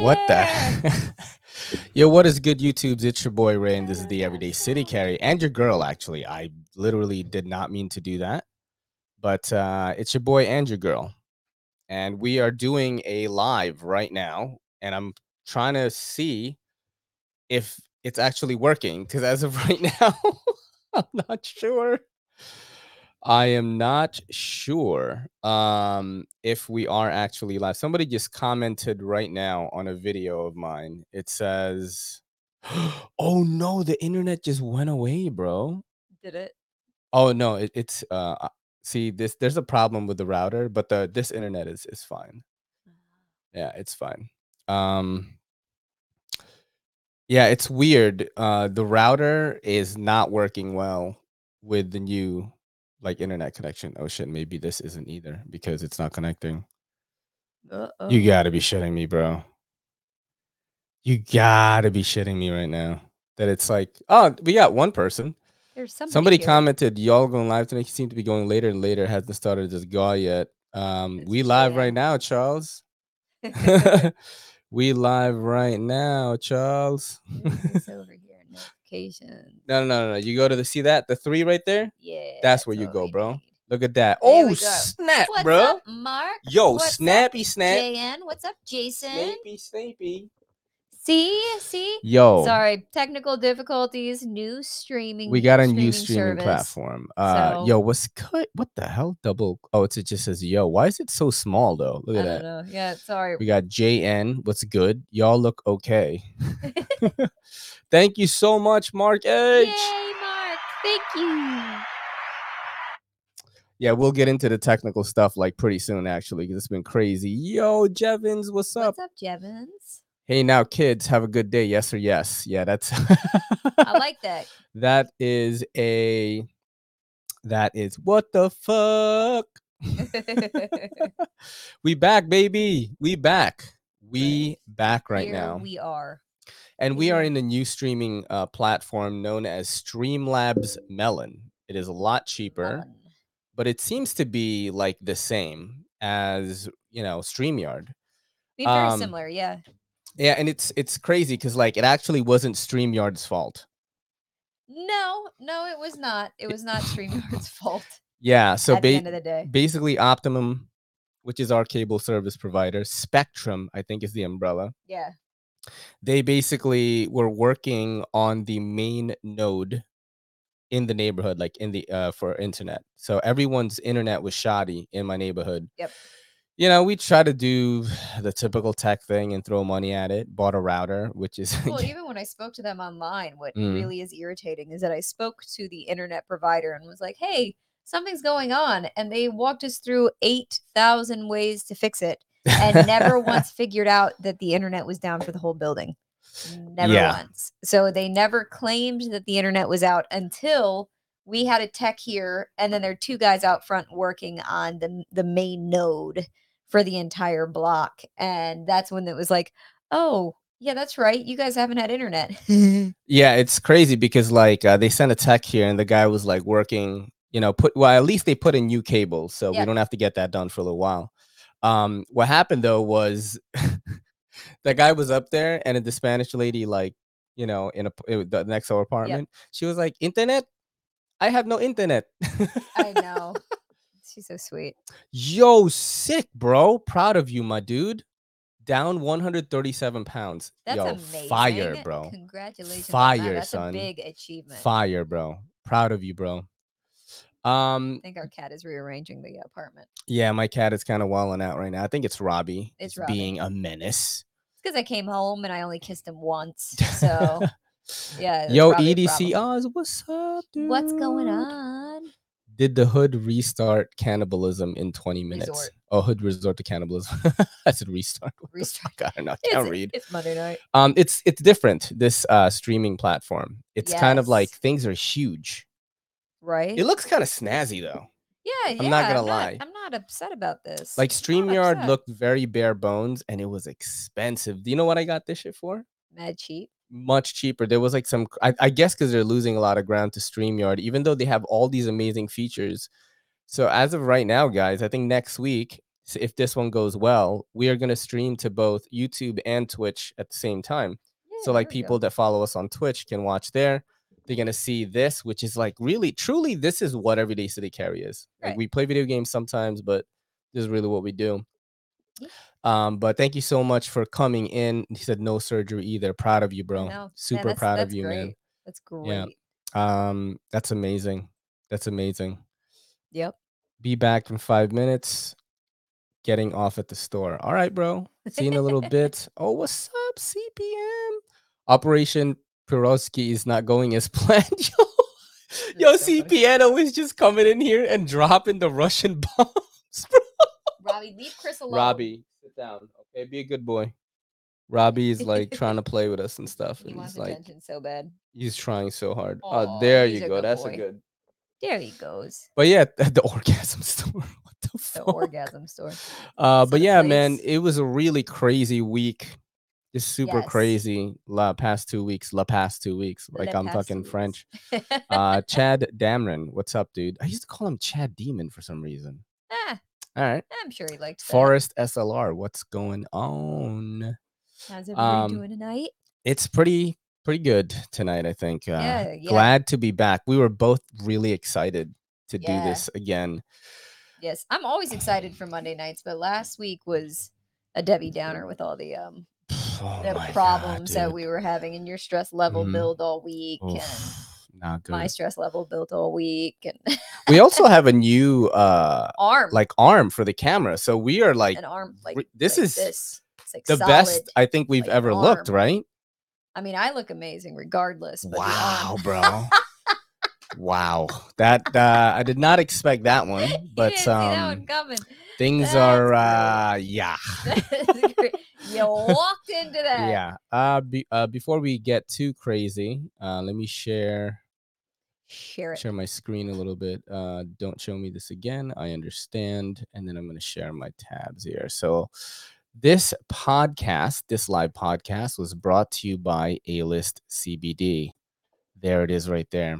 What the? Yo, what is good, YouTubes? It's your boy Ray, and this is the Everyday City Carry, and your girl. Actually, I literally did not mean to do that, but uh, it's your boy and your girl, and we are doing a live right now, and I'm trying to see if it's actually working because as of right now, I'm not sure. I am not sure um, if we are actually live. Somebody just commented right now on a video of mine. It says, "Oh no, the internet just went away, bro." Did it? Oh no, it, it's uh, see this. There's a problem with the router, but the this internet is is fine. Yeah, it's fine. Um, yeah, it's weird. Uh, the router is not working well with the new like internet connection. Oh shit, maybe this isn't either because it's not connecting. Uh-oh. You gotta be shitting me, bro. You gotta be shitting me right now. That it's like, oh, we got one person. There's somebody, Somebody commented, y'all going live tonight. You seem to be going later and later. Hasn't started this guy yet. Um, It's we live right now, Charles. we live right now, Charles. Over. Notifications. No, no, no, no. You go to the see that the three right there. Yeah. That's where you go, bro. need. Look at that. There oh snap, What's bro. up, Mark? Yo, What's up, snappy snap. JN. What's up, Jason? Snappy, snappy. See, see. Yo, Sorry, technical difficulties. New streaming. we got a new streaming service. platform. Uh, So- yo, what's good? What the hell? Double. Oh, it's, it just says yo. Why is it so small though? Look I at don't that. know. Yeah, sorry. We got JN. What's good? Y'all look okay. Thank you so much, Mark Edge. Yay, Mark. Thank you. Yeah, we'll get into the technical stuff like pretty soon, actually, because it's been crazy. Yo, Jevons, what's up? What's up, Jevons? Hey, now, kids, have a good day. Yes or yes. Yeah, that's. I like that. that is a. That is what the fuck. we back, baby. We back. We back right Here now. we are. And we are in a new streaming uh, platform known as Streamlabs Melon. It is a lot cheaper, but it seems to be like the same as you know StreamYard. Be very Um, similar, yeah. Yeah, and it's it's crazy because like it actually wasn't StreamYard's fault. No, no, it was not. It was not StreamYard's fault Yeah, so at the ba- end of the day. basically Optimum, which is our cable service provider, Spectrum, I think is the umbrella. Yeah. They basically were working on the main node in the neighborhood, like in the uh for internet. So everyone's internet was shoddy in my neighborhood. Yep. You know, we try to do the typical tech thing and throw money at it. Bought a router, which is Well, even when I spoke to them online, what Mm. really is irritating is that I spoke to the internet provider and was like, hey, something's going on. And they walked us through 8,000 ways to fix it and never once figured out that the internet was down for the whole building. Never Yeah. once. So they never claimed that the internet was out until we had a tech here, and then there are two guys out front working on the the main node for the entire block, and that's when it was like, oh yeah, that's right, you guys haven't had internet. Yeah, it's crazy because like uh, they sent a tech here and the guy was like working, you know, put well at least they put in new cables, so we don't have to get that done for a little while. Um, what happened though was that guy was up there and the Spanish lady like, you know, in a uh, the next door apartment, she was like, "Internet? I have no internet." I know. She's so sweet. Yo, sick, bro. Proud of you, my dude. Down 137 pounds. That's Yo, amazing. fire, bro. Congratulations. on that. Fire, That's son. a big achievement. Fire, bro. Proud of you, bro. Um, I think our cat is rearranging the apartment. yeah, my cat is kind of walling out right now. I think it's Robbie. It's Robbie. being a menace. because I came home and I only kissed him once. So yeah. Yo, EDC. Oz, what's up, dude? What's going on? Did the hood restart cannibalism in 20 minutes? Resort. Oh, hood resort to cannibalism. I said restart. Restart. fuck? I don't know. I It's, can't read. it's Monday night. Um, it's it's different. This uh streaming platform. It's kind of like things are huge. Right? It looks kind of snazzy though. yeah, I'm not gonna lie. I'm not upset about this. Like StreamYard looked very bare bones and it was expensive. Do you know what I got this shit for? mad cheap. Much cheaper. There was like some, I, I guess, because they're losing a lot of ground to StreamYard, even though they have all these amazing features. So as of right now, guys, I think next week if this one goes well, we are going to stream to both YouTube and Twitch at the same time. so like we go. people that follow us on Twitch can watch there. They're gonna see this, which is like really, truly, this is what Everyday City Carry is. Like we play video games sometimes, but this is really what we do. Yeah. Um, but thank you so much for coming in. He said no surgery either. Proud of you, bro. know. Man, Super that's- proud of that's you, man. That's great. Yeah. Um, that's amazing. That's amazing. Yep. Be back in five minutes. Getting off at the store. All right, bro. See you in a little bit. Oh, what's up, CPM? Operation Piroski is not going as planned. Yo, yo, funny. CPN is just coming in here and dropping the Russian bombs, bro. Robbie, leave Chris alone. Robbie, sit down. Okay, be a good boy. Robbie is like trying to play with us and stuff. He And wants he's like, attention so bad. he's trying so hard. Aw, oh, there you go. That's boy. a good. There he goes. But yeah, the orgasm store. What the fuck? The orgasm store. Uh, but yeah, man, it was a really crazy week. Just super Yes. crazy. La past two weeks. La past two weeks. Like I'm talking French. Uh, Chad Damron, what's up, dude? I used to call him Chad Demon for some reason. ah, All right. I'm sure he liked that. Forest SLR, what's going on? How's everybody um, doing tonight? It's pretty pretty good tonight. I think. Uh, Yeah, yeah. Glad to be back. We were both really excited to Yeah. do this again. Yes, I'm always excited for Monday nights, but last week was a Debbie Downer with all the um Oh the my God, problems that we were having, and your stress level Mhm. built all week, Oof, and not good. my stress level built all week, and we also have a new uh arm like arm for the camera. So we are like an arm like this like is this. Like the solid. best I think we've like ever looked, right? I mean, I look amazing regardless. But Wow, bro. wow. That uh I did not expect that one, but see that one um coming. things That's are uh yeah. You walked into that. Yeah. Uh, be, uh before we get too crazy, uh let me share Share it. share my screen a little bit. Uh, don't show me this again. I understand. And then I'm going to share my tabs here. So, this podcast, this live podcast, was brought to you by A List CBD. There it is right there.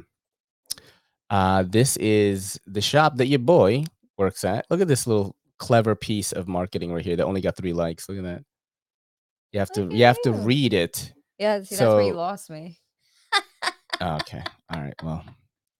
Uh, this is the shop that your boy works at. Look at this little clever piece of marketing right here that only got three likes. Look at that. You have to you have to you. read it. Yeah, see, that's where you lost me. Okay. All right. Well,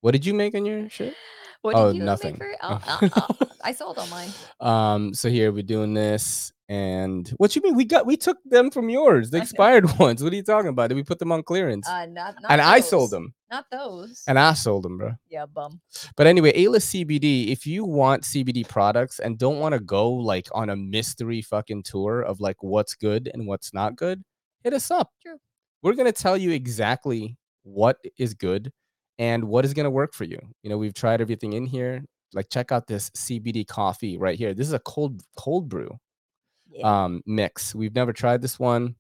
what did you make on your shit? What Oh, did you nothing. Make for, oh, oh, oh, I sold all mine. Um, so here we're doing this, and what you mean? We got we took them from yours, the expired ones. What are you talking about? Did we put them on clearance? Uh, not, not and I sold them, Not those. and I sold them, bro. yeah, bum. But anyway, A-list CBD. If you want CBD products and don't want to go like on a mystery fucking tour of like what's good and what's not good, hit us up. True. We're gonna tell you exactly what is good and what is gonna work for you. You know, we've tried everything in here. Like, check out this CBD coffee right here. This is a cold cold brew Yeah. um mix. We've never tried this one,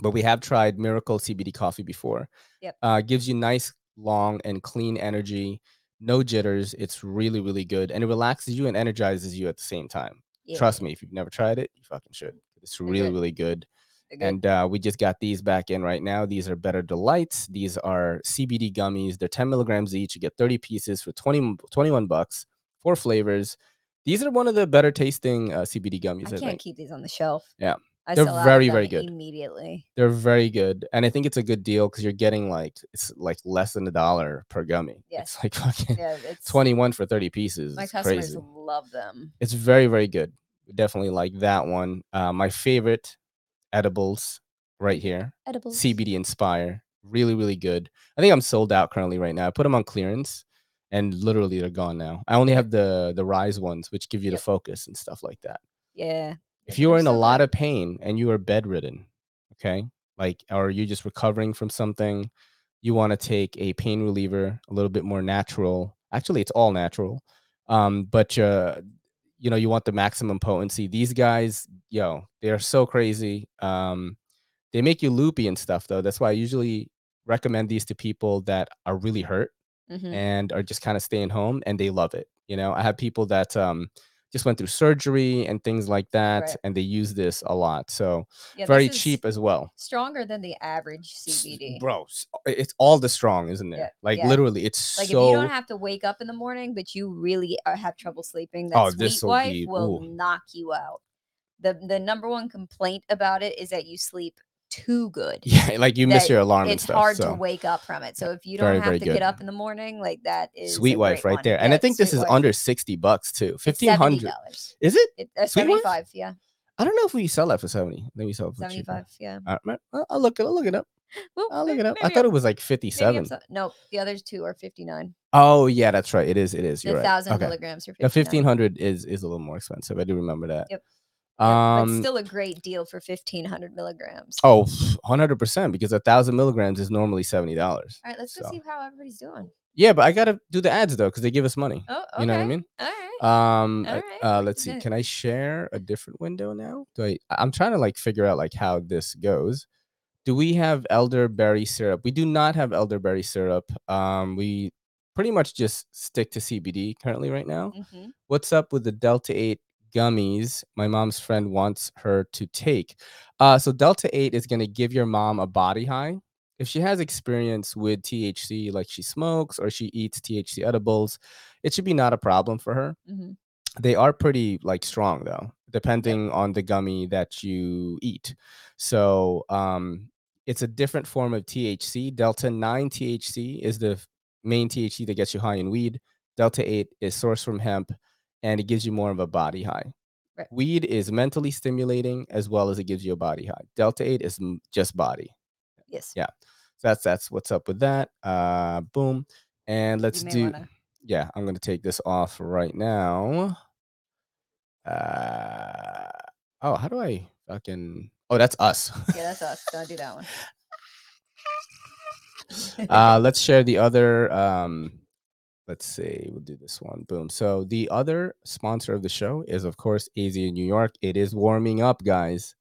but we have tried Miracle CBD coffee before. Yep. Uh gives you nice, long, and clean energy, no jitters. It's really, really good. And it relaxes you and energizes you at the same time. Trust me, if you've never tried it, you fucking should. It's really, good. really good. And uh, we just got these back in right now. These are Better Delights. These are CBD gummies. They're 10 milligrams each. You get 30 pieces for 20, 21 bucks, four flavors. These are one of the better tasting uh, CBD gummies, I I, can't think. keep these on the shelf. Yeah. I They're sell out of very, very good. Immediately. They're very good. And I think it's a good deal because you're getting like, it's like less than a dollar per gummy. Yes. It's like fucking Yeah, it's 21 for 30 pieces. My It's customers crazy. love them. It's very, very good. Definitely like that one. Uh, my favorite edibles right here. Edibles. CBD Inspire. Really, really good. I think I'm sold out currently right now. I put them on clearance and literally they're gone now. I only have the the rise ones, which give you the focus and stuff like that. Yeah. If you are in a lot of pain and you are bedridden, okay, like, or you're just recovering from something, you want to take a pain reliever, a little bit more natural. Actually, it's all natural. Um, but uh, you know, you want the maximum potency. These guys, yo, they're so crazy. Um, they make you loopy and stuff though. That's why I usually recommend these to people that are really hurt Mhm. and are just kind of staying home and they love it. You know, I have people that um just went through surgery and things like that, Right. and they use this a lot. So Yeah, very cheap as well. Stronger than the average CBD. Bro, it's all the strong, isn't it? Yeah, Like yeah. literally, it's Like so if you don't have to wake up in the morning, but you really uh, have trouble sleeping, that Oh, sweet this'll wife be- will knock you out. The the number one complaint about it is that you sleep too good. yeah, like you miss your alarm and It's stuff. hard so. to wake up from it. So if you don't have very to good. get up in the morning, like that is Sweet wife right one. there. And I think this is Wife. under 60 bucks too. 1500. Is it? It, uh, 75, yeah. I don't know if we sell that for 70. I think we sell it for 75, yeah. Uh, right, I'll- look it. I'll look it up. Well, I'll look it up. I thought it was like 57. so- no, the others two are 59. Oh yeah, that's right. It is. It is. You're right. 1000 Okay. milligrams The 59. 1500 is is a little more expensive. I do remember that. Yep. Um. but still a great deal for 1500 milligrams. oh, 100 percent because a thousand milligrams is normally seventy dollars. All right, let's go so- see how everybody's doing. Yeah, but I gotta do the ads though because they give us money. Oh, okay. You know what I mean? All right. Um, All right, uh, let's see. Can I share a different window now? Do I? I'm trying to like figure out like how this goes. Do we have elderberry syrup? We do not have elderberry syrup. Um, we pretty much just stick to CBD currently right now. Mhm. What's up with the Delta 8 gummies my mom's friend wants her to take? Uh, so Delta 8 is going to give your mom a body high. If she has experience with THC, like she smokes or she eats THC edibles, it should be not a problem for her. Mhm. They are pretty like strong though, depending on the gummy that you eat. So um, it's a different form of THC. Delta 9 THC is the main THC that gets you high in weed. Delta 8 is sourced from hemp and it gives you more of a body high. Right. Weed is mentally stimulating as well as it gives you a body high. Delta 8 is m- just body. Yes. Yeah. So that's that's what's up with that. Uh boom. And let's do wanna- yeah, I'm gonna take this off right now. Uh oh, how do I fucking oh that's us. Yeah, that's us. Don't do that one. uh let's share the other um let's see we'll do this one boom. So the other sponsor of the show is of course az in new york. It is warming up guys.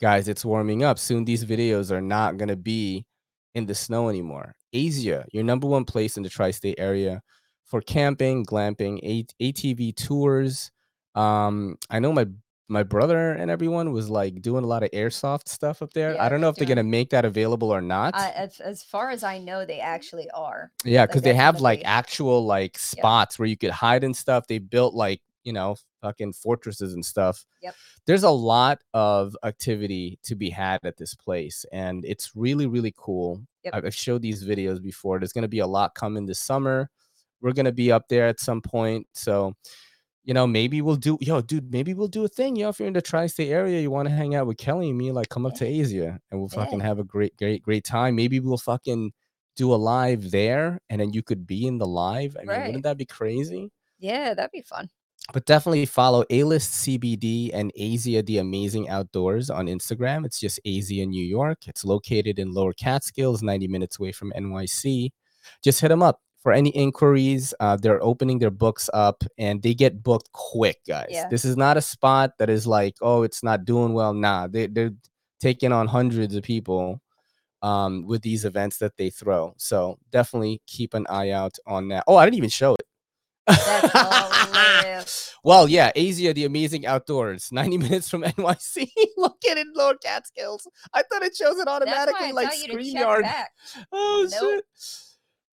Guys it's warming up. Soon these videos are not going to be in the snow anymore. Asia your number one place in the tri-state area for camping glamping atv tours. Um i know my my brother and everyone was like doing a lot of airsoft stuff up there Yeah, i don't know if they're going to make that available or not I, as, as far as I know, they actually are. yeah, because they that's have gonna like be- actual like spots where you could hide and stuff. They built like you know fucking fortresses and stuff. Yep. There's a lot of activity to be had at this place, and it's really really cool. Yep. I've I've showed these videos before. There's gonna be a lot coming this summer. We're gonna be up there at some point, so you know maybe we'll do yo dude maybe we'll do a thing yo if you're in the tri-state area you want to hang out with kelly and me like come up to asia and we'll fucking have a great great great time. Maybe we'll fucking do a live there and then you could be in the live. I mean Right. wouldn't that be crazy? Yeah, that'd be fun. but definitely follow a-list cbd and asia the amazing outdoors on instagram. It's just asia new york. It's located in lower catskills 90 minutes away from nyc just hit them up for any inquiries uh, they're opening their books up and they get booked quick guys Yeah. this is not a spot that is like oh it's not doing well nah they, they're taking on hundreds of people um, with these events that they throw so definitely keep an eye out on that oh i didn't even show it well, yeah, Asia, the amazing outdoors, 90 minutes from NYC. Look at it, Lower Catskills. I thought it shows it automatically like tell you to check StreamYard. back. Oh Nope. shit.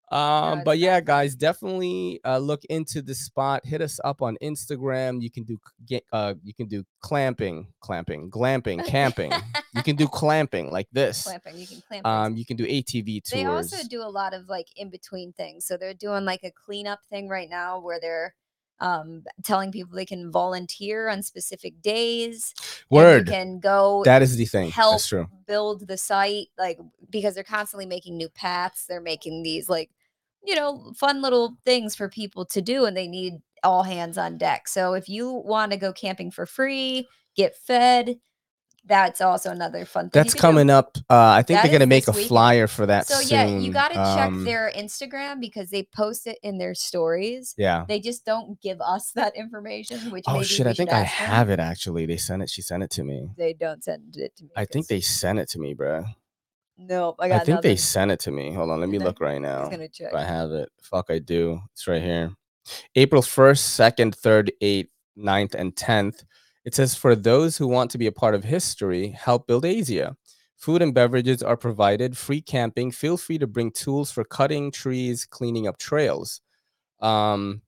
Um, but yeah, guys, definitely uh, look into the spot. Hit us up on Instagram. You can do get uh, you can do clamping, clamping, glamping, camping. you can do clamping like this. Clamping. You can clamp. Um, you can do ATV tours. they also do a lot of like in between things. So they're doing like a cleanup thing right now where they're um telling people they can volunteer on specific days. Word. you can go That is the thing. help That's true. build the site like because they're constantly making new paths they're making these like you know fun little things for people to do and they need all hands on deck so if you want to go camping for free get fed that's also another fun thing That's coming up. Uh, I think That they're gonna make a flyer for that so soon. yeah you got to check Um, their instagram because they post it in their stories Yeah. they just don't give us that information which Oh shit! I think I ask them. have it actually. They sent it. She sent it to me. they don't send it to me I think they sent it to me, bro. Nope i I, got think they sent it to me. Hold on, let me look right now. gonna check If I have it, fuck, I do. It's right here. April first, second, third, eighth. 9th, and 10th. It says, for those who want to be a part of history, help build Asia. Food and beverages are provided, free camping. Feel free to bring tools for cutting trees, cleaning up trails. Um,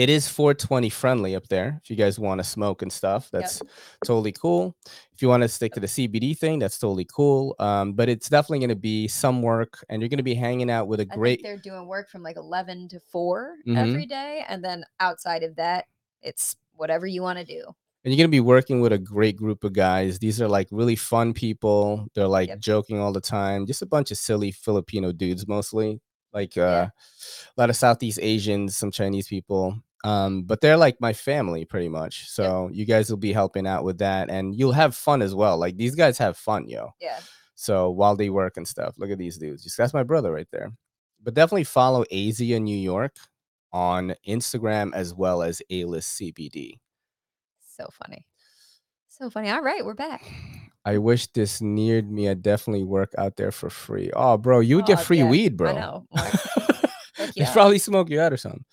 it is 420 friendly up there if you guys want to smoke and stuff that's yep. totally cool if you want to stick to the cbd thing that's totally cool um, but it's definitely going to be some work and you're going to be hanging out with a great they're doing work from like 11 to 4 mm-hmm. every day and then outside of that it's whatever you want to do and you're going to be working with a great group of guys these are like really fun people they're like yep. joking all the time just a bunch of silly filipino dudes mostly like uh, yeah. a lot of Southeast Asians, some Chinese people. Um, but they're like my family pretty much. So yep. you guys will be helping out with that and you'll have fun as well. Like these guys have fun, yo. Yeah. So while they work and stuff, look at these dudes. Just that's my brother right there. But definitely follow Asia New York on Instagram as well as A List CBD. So funny. So funny. All right, we're back. I wish this neared me. I definitely work out there for free. Oh, bro, you would oh, get free yeah, weed, bro. I know. They probably smoke you out or something.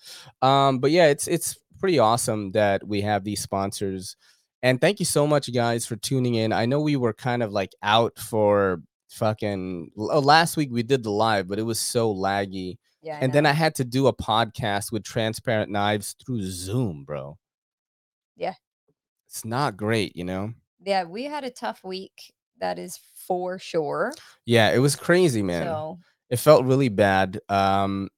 Um, but yeah, it's it's pretty awesome that we have these sponsors. And thank you so much, guys, for tuning in. I know we were kind of like out for fucking oh, last week we did the live, but it was so laggy. Yeah, and then I had to do a podcast with Transparent Knives through Zoom, bro. Yeah. It's not great, you know? yeah, we had a tough week. That is for sure. Yeah, it was crazy, man. So, it felt really bad. Um,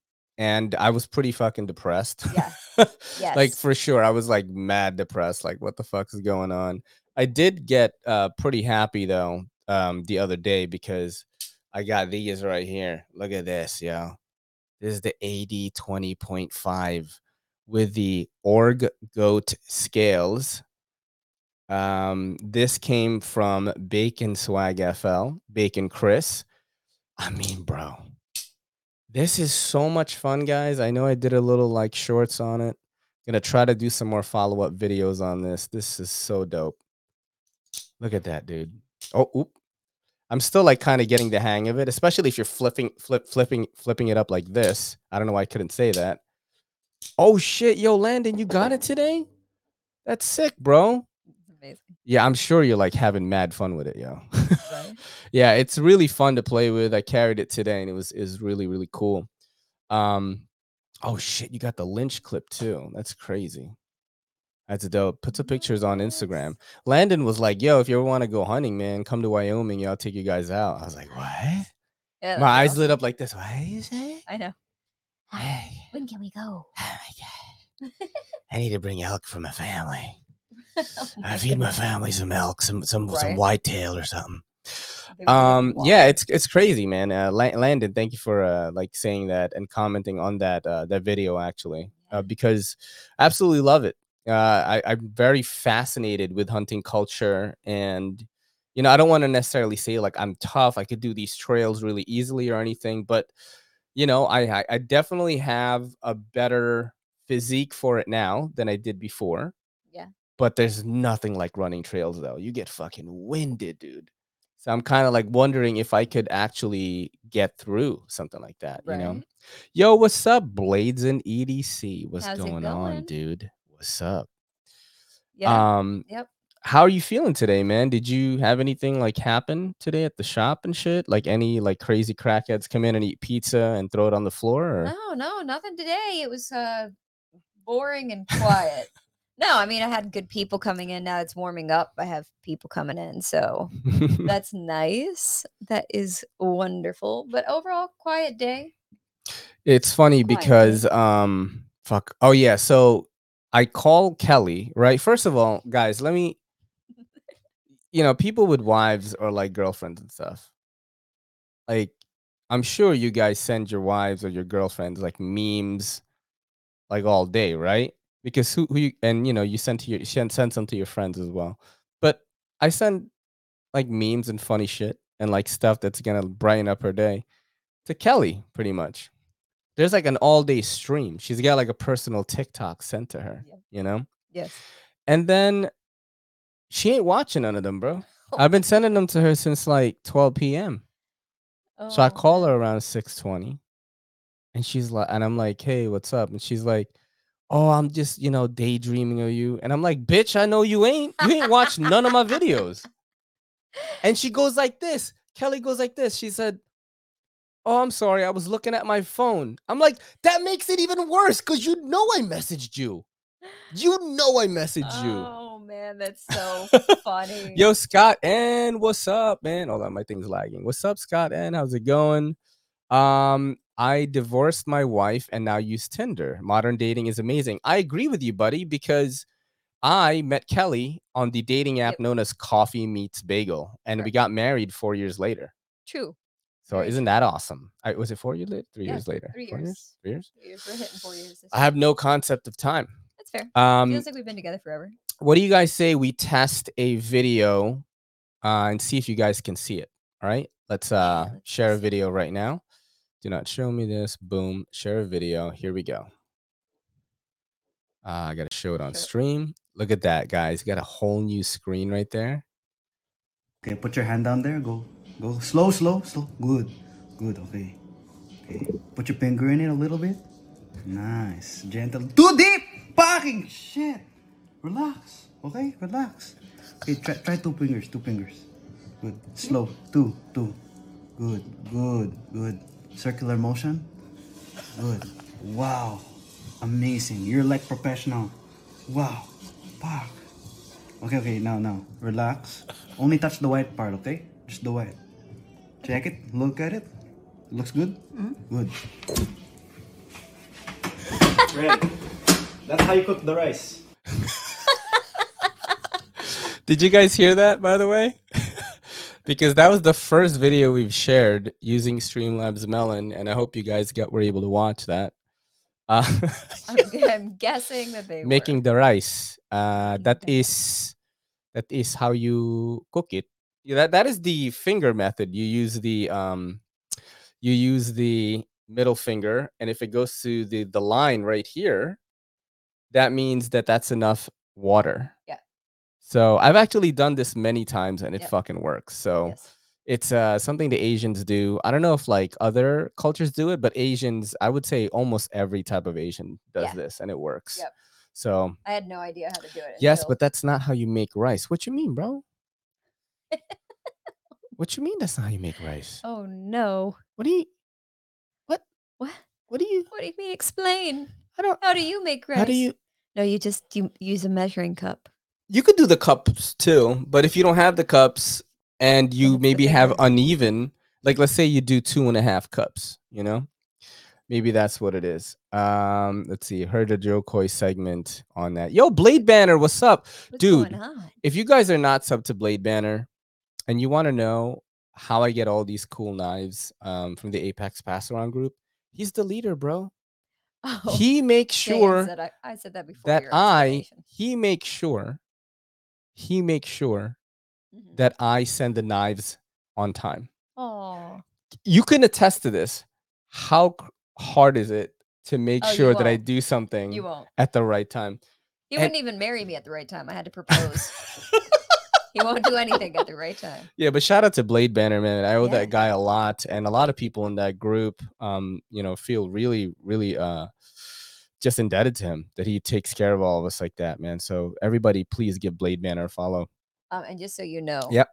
and I was pretty fucking depressed. Yeah. yes. like for sure. I was like mad depressed. Like, what the fuck is going on? I did get uh pretty happy though, um, the other day because I got these right here. Look at this, yo. This is the AD 20.5 with the org goat scales um, this came from Bacon Swag FL, Bacon Chris. I mean, bro, this is so much fun, guys. I know I did a little like shorts on it. Gonna try to do some more follow up videos on this. This is so dope. Look at that, dude. Oh, oop. I'm still like kind of getting the hang of it, especially if you're flipping, flip, flipping, flipping it up like this. I don't know why I couldn't say that. Oh shit, yo, Landon, you got it today? That's sick, bro amazing. Yeah, I'm sure you're like having mad fun with it, yo. Right? yeah, it's really fun to play with. I carried it today and it was is really really cool. Um oh shit, you got the lynch clip too. That's crazy. That's dope. Put some pictures on Instagram. Landon was like, "Yo, if you ever want to go hunting, man, come to Wyoming. I'll take you guys out." I was like, "What?" Yeah, my eyes awesome. lit up like this. What you say? I know. Hey, when can we go? Oh my god! I need to bring elk for my family. Oh I feed my family some elk, some some right. some whitetail or something. Um, yeah, it's it's crazy, man. Uh, Landon, thank you for uh, like saying that and commenting on that uh, that video actually, uh, because I absolutely love it. Uh, I, I'm very fascinated with hunting culture, and you know, I don't want to necessarily say like I'm tough. I could do these trails really easily or anything, but you know, I I definitely have a better physique for it now than I did before. But there's nothing like running trails though. You get fucking winded, dude. So I'm kind of like wondering if I could actually get through something like that, right. you know? Yo, what's up, Blades and EDC? What's going, going, on, dude? What's up? Yeah. Um, yep. How are you feeling today, man? Did you have anything like happen today at the shop and shit? Like any like crazy crackheads come in and eat pizza and throw it on the floor? Or? No, no, nothing today. It was uh boring and quiet. No, I mean I had good people coming in. Now it's warming up. I have people coming in, so that's nice. That is wonderful. But overall, quiet day. It's funny quiet because day. um, fuck. Oh yeah, so I call Kelly. Right. First of all, guys, let me. You know, people with wives or like girlfriends and stuff. Like, I'm sure you guys send your wives or your girlfriends like memes, like all day, right? Because who, who you, and you know you send to your send, some to your friends as well. But i send like memes and funny shit and like stuff that's gonna brighten up her day to kelly pretty much. There's like an all day stream. She's got like a personal tiktok sent to her yeah. you know? Yes. And then she ain't watching none of them bro. Oh. i've been sending them to her since like 12 p.m oh. so i oh, call her around 6 20 and she's like and i'm like hey what's up? And she's like oh, I'm just, you know, daydreaming of you. And I'm like, bitch, I know you ain't. You ain't watched none of my videos. And she goes like this. Kelly goes like this. She said, Oh, I'm sorry. I was looking at my phone. I'm like, that makes it even worse because you know I messaged you. You know I messaged you. Oh man, that's so funny. Yo, Scott, and what's up, man? Hold on, my thing's lagging. What's up, Scott? And how's it going? Um, I divorced my wife and now use Tinder. Modern dating is amazing. I agree with you, buddy, because I met Kelly on the dating app known as Coffee Meets Bagel, and we got married four years later. True. So Very isn't that awesome? I, was it four years later? Three Yeah, years later? three Four years. Three years? Three years. We're hitting four years. This I year. have no concept of time. That's fair. Um, Feels like we've been together forever. what do you guys say we test a video uh, and see if you guys can see it? All right, let's uh, let's share a video right now. Do not show me this. Boom, share a video. Here we go. Uh, I got to show it on stream. Look at that, guys. Got a whole new screen right there. Okay, put your hand down there. Go, go slow, slow, slow. Good, good. Okay, okay. Put your finger in it a little bit. Nice, gentle. Too deep. Fucking shit. Relax. Okay, relax. Okay, try, try two fingers. Two fingers. Good. Slow. Two, two. Good, good, good. Circular motion. Good. Wow. Amazing. You're like professional. Wow. Fuck. Okay, okay, now, now. Relax. Only touch the white part, okay? Just the white. Check it. Look at it. Looks good? Mm-hmm. Good. Right. That's how you cook the rice. Did you guys hear that, by the way? Because that was the first video we've shared using Streamlabs Melon, and I hope you guys got were able to watch that. Uh, I'm, I'm guessing that they making were. the rice. Uh, that is that is how you cook it. Yeah, that that is the finger method. You use the um, you use the middle finger, and if it goes to the the line right here, that means that that's enough water. So I've actually done this many times, and it Yep. fucking works. So Yes. it's uh something the Asians do. I don't know if like other cultures do it, but Asians, I would say almost every type of Asian does Yeah. this, and it works. Yep. So I had no idea how to do it. yes, until- but that's not how you make rice. What you mean, bro? what you mean that's not how you make rice? oh no. What do you what What? what do you What do you mean? Explain. I don't How do you make rice? how do you No, you just you use a measuring cup. You could do the cups too, but if you don't have the cups and you maybe have uneven, like let's say you do two and a half cups, you know, maybe that's what it is. Um, let's see, heard a Jo Koy segment on that. Yo, Blade Banner, what's up? What's Dude? If you guys are not sub to Blade Banner and you want to know how I get all these cool knives um, from the Apex Pass Around group, he's the leader, bro. Oh, he makes sure I, I said that before. that I he makes sure he makes sure Mhm. that I send the knives on time. Aw. You can attest to this. How hard is it to make Oh, sure that I do something you won't. at the right time? He And- wouldn't even marry me at the right time. I had to propose. he won't do anything at the right time. Yeah, but shout out to Blade Banner, man. I owe Yeah. that guy a lot, and a lot of people in that group, um, you know, feel really, really, uh, just indebted to him that he takes care of all of us like that, man. So everybody, please give Blade Banner a follow. Um, and just so you know, Yep.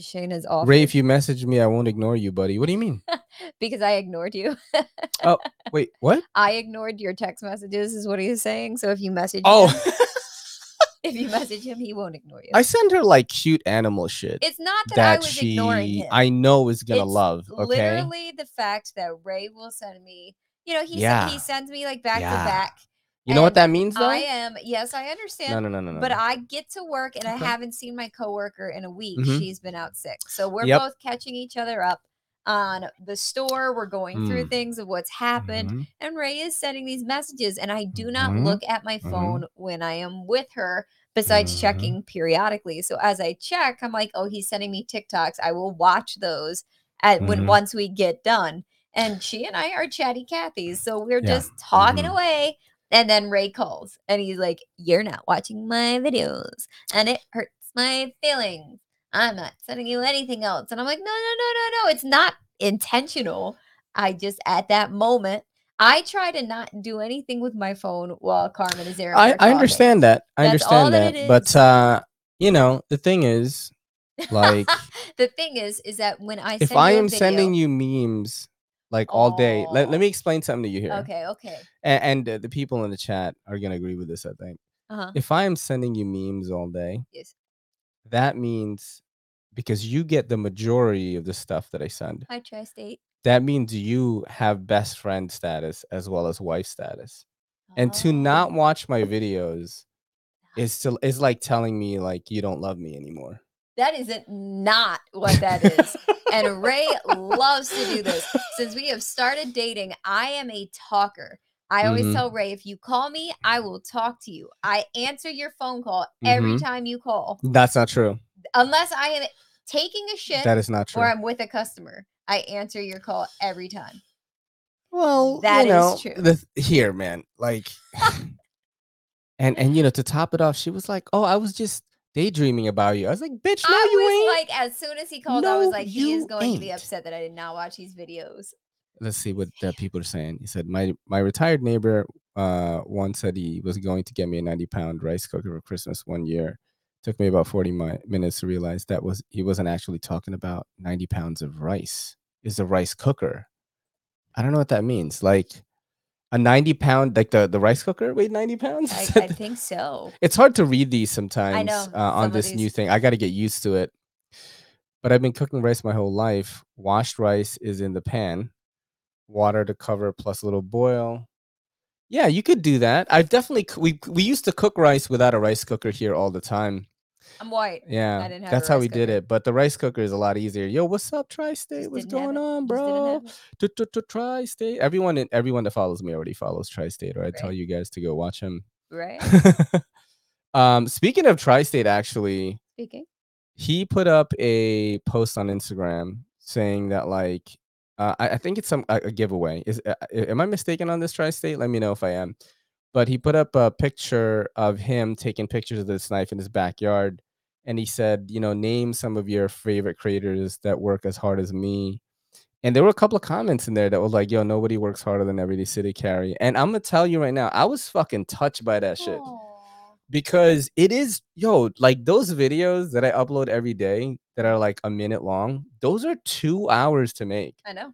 Shane is offered Ray, if you message me, I won't ignore you, buddy. What do you mean? because I ignored you. Oh, wait, what? I ignored your text messages, is what he's saying. So if you message Oh, him, if you message him, he won't ignore you. I send her like cute animal shit it's not that, I was she, ignoring him. I know is gonna It's love. Okay. Literally the fact that Ray will send me, you know, he Yeah. he sends me like back Yeah. to back. You know what that means, though? I am yes, I understand. no, no, no, no, no. But. I get to work and I haven't seen my coworker in a week. Mhm. She's been out sick. So we're Yep. both catching each other up on the store. We're going through Mm. things of what's happened. Mhm. And Ray is sending these messages. And I do not Mhm. look at my Mhm. phone when I am with her, besides Mhm. checking periodically. So as I check, I'm like, oh, he's sending me TikToks. I will watch those at when Mhm. once we get done. And she and I are chatty Cathy's. So we're Yeah. just talking Mhm. away. And then Ray calls and he's like, You're not watching my videos. And it hurts my feelings. I'm not sending you anything else. And I'm like, No, no, no, no, no. It's not intentional. I just, at that moment, I try to not do anything with my phone while Carmen is there. I, I understand that. I That's understand that that. But uh, you know, the thing is, like, the thing is, is that when I if send I you a am sending you memes like all day, let, let me explain something to you here. okay, okay, And, and uh, the people in the chat are gonna agree with this. I think uh-huh. if I am sending you memes all day, yes. that means because you get the majority of the stuff that I send. Hi, Tri-State. That means you have best friend status as well as wife status. And to not Oh, watch my videos is still is like telling me like you don't love me anymore. That isn't not what that is. and Ray loves to do this. Since we have started dating, I am a talker. I always Mhm. tell Ray, if you call me, I will talk to you. I answer your phone call every Mhm. time you call, That's not true. unless I am taking a shit That is not true. or I'm with a customer. I answer your call every time. Well, That you is true. The, here, man, like, and and you know, to top it off, she was like, "Oh, I was just daydreaming about you." I was like, "Bitch, no, I you was ain't." like, as soon as he called, I was like, he is going to be ain't. upset that I did not watch these videos. Let's see what the people are saying. He said, "My my retired neighbor uh once said he was going to get me a ninety pound rice cooker for Christmas one year. Took me about forty mi- minutes to realize that was he wasn't actually talking about ninety pounds of rice. Is a rice cooker? I don't know what that means. Like." A 90 pound, like the, the rice cooker weighed 90 pounds? I, I think so. it's hard to read these sometimes I know, uh, on this new thing. I got to get used to it. But I've been cooking rice my whole life. Washed rice is in the pan, water to cover plus a little boil. Yeah, you could do that. I've definitely we we used to cook rice without a rice cooker here all the time. I'm white. Yeah, that's how we did it. But the rice cooker is a lot easier. Yo, what's up, Tri-State? Just What's going on, bro? Tri-State. Everyone, in- everyone that follows me already follows Tri-State, or I tell you guys to go watch him. Right? um, speaking of Tri-State, actually, Speaking. he put up a post on Instagram saying that like uh, I, I think it's some a, a giveaway. Is uh, am I mistaken on this Tri-State? Let me know if I am. But he put up a picture of him taking pictures of this knife in his backyard, and he said, you know, name some of your favorite creators that work as hard as me. And there were a couple of comments in there that were like, "Yo, nobody works harder than Everyday City Carry." And I'm gonna tell you right now, I was fucking touched by that shit Aw. because it is yo like those videos that I upload every day that are like a minute long. Those are two hours to make. I know.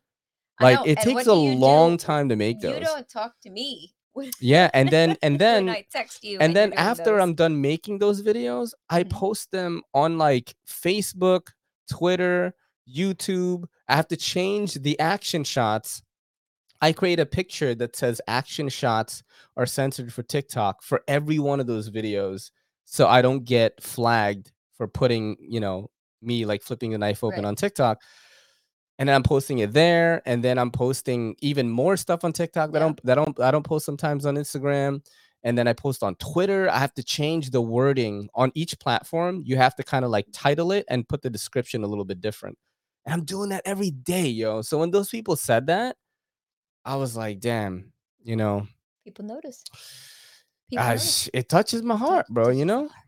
I Like know, it and takes a long do? time to make those You don't talk to me. Yeah, and then and then I text you, and then after those. I'm done making those videos, I Mhm. post them on like Facebook, Twitter, YouTube. I have to change the action shots. I create a picture that says action shots are censored for TikTok for every one of those videos so I don't get flagged for putting, you know, me like flipping the knife open Right. on TikTok. And then I'm posting it there, and then I'm posting even more stuff on TikTok that I don't that I don't I don't post sometimes on Instagram and then I post on Twitter. I have to change the wording on each platform. You have to kind of like title it and put the description a little bit different. And I'm doing that every day, yo. So when those people said that, I was like, damn, you know, people notice. People ah, notice. it touches my heart, bro. You know, the heart.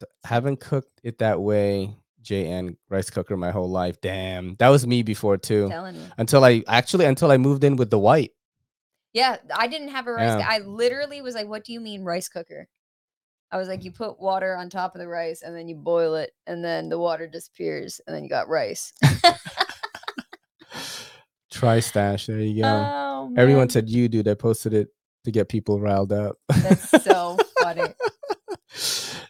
Th- haven't cooked it that way, JN rice cooker my whole life. Damn, that was me before too. Until I actually until I moved in with the white. Yeah, I didn't have a rice. Yeah. I literally was like, "What do you mean rice cooker?" I was like, "You put water on top of the rice, and then you boil it, and then the water disappears, and then you got rice." Tri stash. There you go. Oh, Everyone said you, dude. I posted it to get people riled up. that's so funny.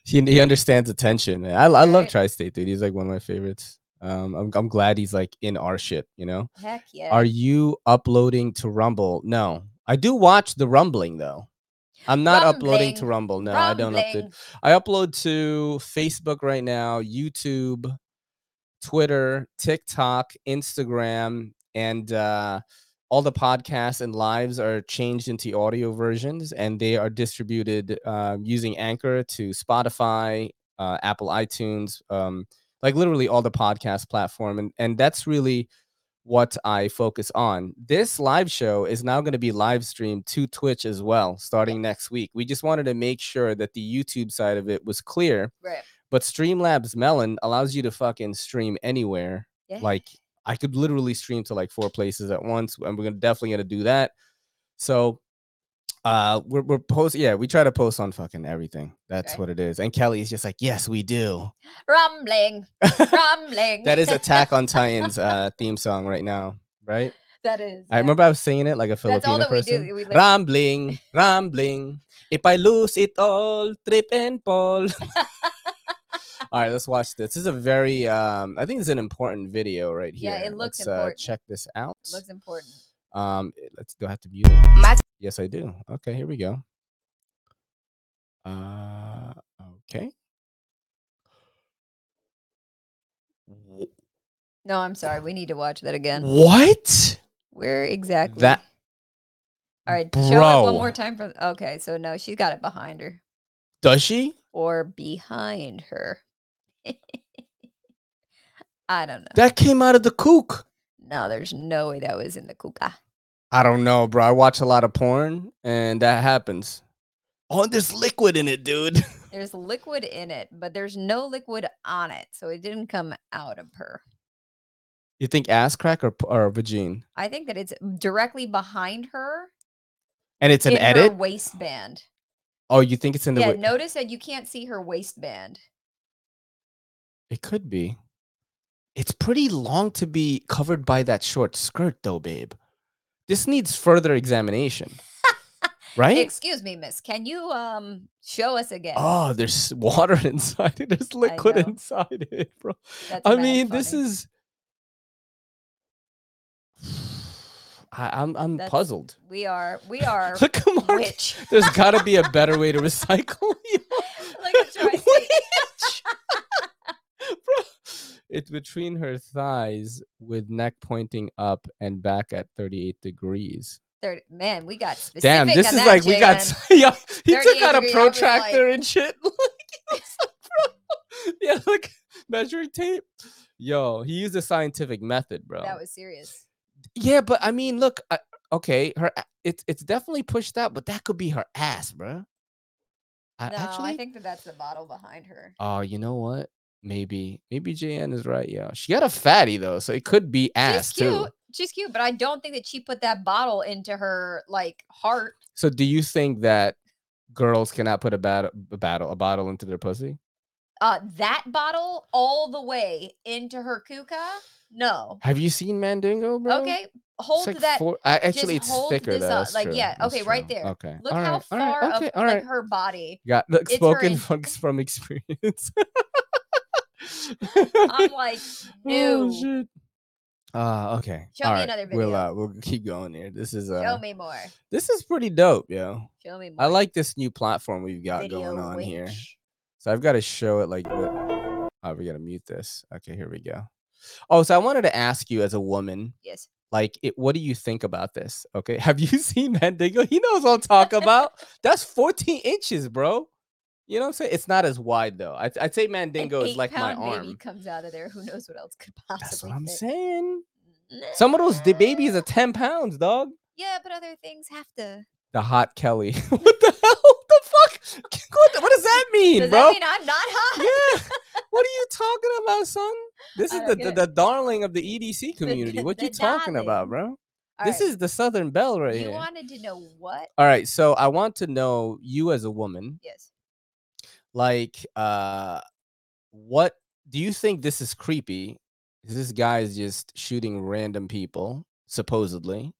he, he understands attention. I, I love Right. Tri State, dude. He's like one of my favorites. Um, I'm, I'm glad he's like in our shit, you know? Heck yeah. Are you uploading to Rumble? No. I do watch the rumbling though. I'm not uploading to Rumble. No, I don't upload. Rumbling. I upload to Facebook right now, YouTube, Twitter, TikTok, Instagram, and uh, all the podcasts and lives are changed into audio versions, and they are distributed uh, using Anchor to Spotify, uh, Apple iTunes, um, like literally all the podcast platform, and and that's really what I focus on. This live show is now going to be live streamed to Twitch as well, starting next week. We just wanted to make sure that the YouTube side of it was clear. Right. But Streamlabs Melon allows you to fucking stream anywhere. Yeah. Like I could literally stream to like four places at once, and we're gonna definitely gonna do that. So uh we're we're post yeah, we try to post on fucking everything. That's Okay. what it is. And Kelly's just like, yes, we do. Rumbling, rumbling. that is Attack on Titan's uh theme song right now, right? that is. I yeah. remember I was singing it like a Filipino we person. We live- Rambling, rambling. If I lose it all, trip and fall. all right, let's watch this. This is a very um I think it's an important video right here. Yeah, it looks let's, Uh, check this out. looks important. Um let's do I have to mute it? My Yes, I do. Okay, here we go. Uh okay. No, I'm sorry. We need to watch that again. What? Where exactly? That All right, show it one more time. From okay, so no, she's got it behind her does she? or behind her. I don't know. That came out of the kook. no, there's no way that was in the kuka. Ah. I don't know, bro. I watch a lot of porn and that happens. Oh, there's liquid in it, dude. There's liquid in it, but there's no liquid on it, so it didn't come out of her. You think ass crack or p- or vagine? I think that it's directly behind her And it's an in edit? her waistband. Oh, you think it's in the Yeah, wa- notice that you can't see her waistband. It could be. It's pretty long to be covered by that short skirt though, babe. This needs further examination. right? Excuse me, miss. Can you um show us again? Oh, there's water inside it. There's liquid inside it, bro. That's I mean, this is I, I'm I'm That's- puzzled. we are we are Look at Mark. witch. There's got to be a better way to recycle. Like a. Witch. Bro, it's between her thighs with neck pointing up and back at 38 degrees. Thirty- Man, we got specific. Damn, this is that, like we got yeah, he took out a protractor and shit. Like. Yeah, like measuring tape. Yo, he used a scientific method, bro. That was serious. Yeah, but I mean, look, I, okay, her it's it's definitely pushed out, but that could be her ass, bro. I, No, actually, I think that that's the bottle behind her. oh, you know what? Maybe maybe JN is right. Yeah, she got a fatty though, so it could be ass She's cute. too. She's cute, but I don't think that she put that bottle into her like heart. So, do you think that girls cannot put a battle a battle a bottle into their pussy? Uh, that bottle all the way into her kuka. No. Have you seen Mandingo, bro? Okay, hold like that. four, I, actually, it's hold thicker this though. up, like, true, yeah, that's okay, right there. Okay. Look all how right, far right, of okay, all like her body. Got look, her spoken in- from, from experience. I'm like, Oh, no. shit. Uh, okay. Show all me right, another We'll video. uh, we'll keep going here. This is uh, Show me more. this is pretty dope, yo. Show me more. I like this new platform we've got Video going on here. So I've got to show it like what oh, we gotta mute this. Okay, here we go. Oh, so I wanted to ask you as a woman, Yes. like it, what do you think about this? Okay. Have you seen Mandingo? He knows what I'm talking about. That's 14 inches, bro. You know what I'm saying? It's not as wide though. I'd, I'd say Mandingo is like my eight-pound baby comes out of there. Who knows what else could possibly That's what I'm fit. saying. Some of those the babies are 10 pounds, dog. Yeah, but other things have to. The hot Kelly. what the hell? What the fuck? What, what does that mean, Does bro? that mean I'm not hot? yeah. What are you talking about, son? This is the, the, the darling of the EDC community. what the you talking about, darling. bro? this is the Southern Belle right You here. wanted to know what? All right, so I want to know you as a woman, Yes. Like, uh, what do you think this is creepy? This guy is just shooting random people, supposedly,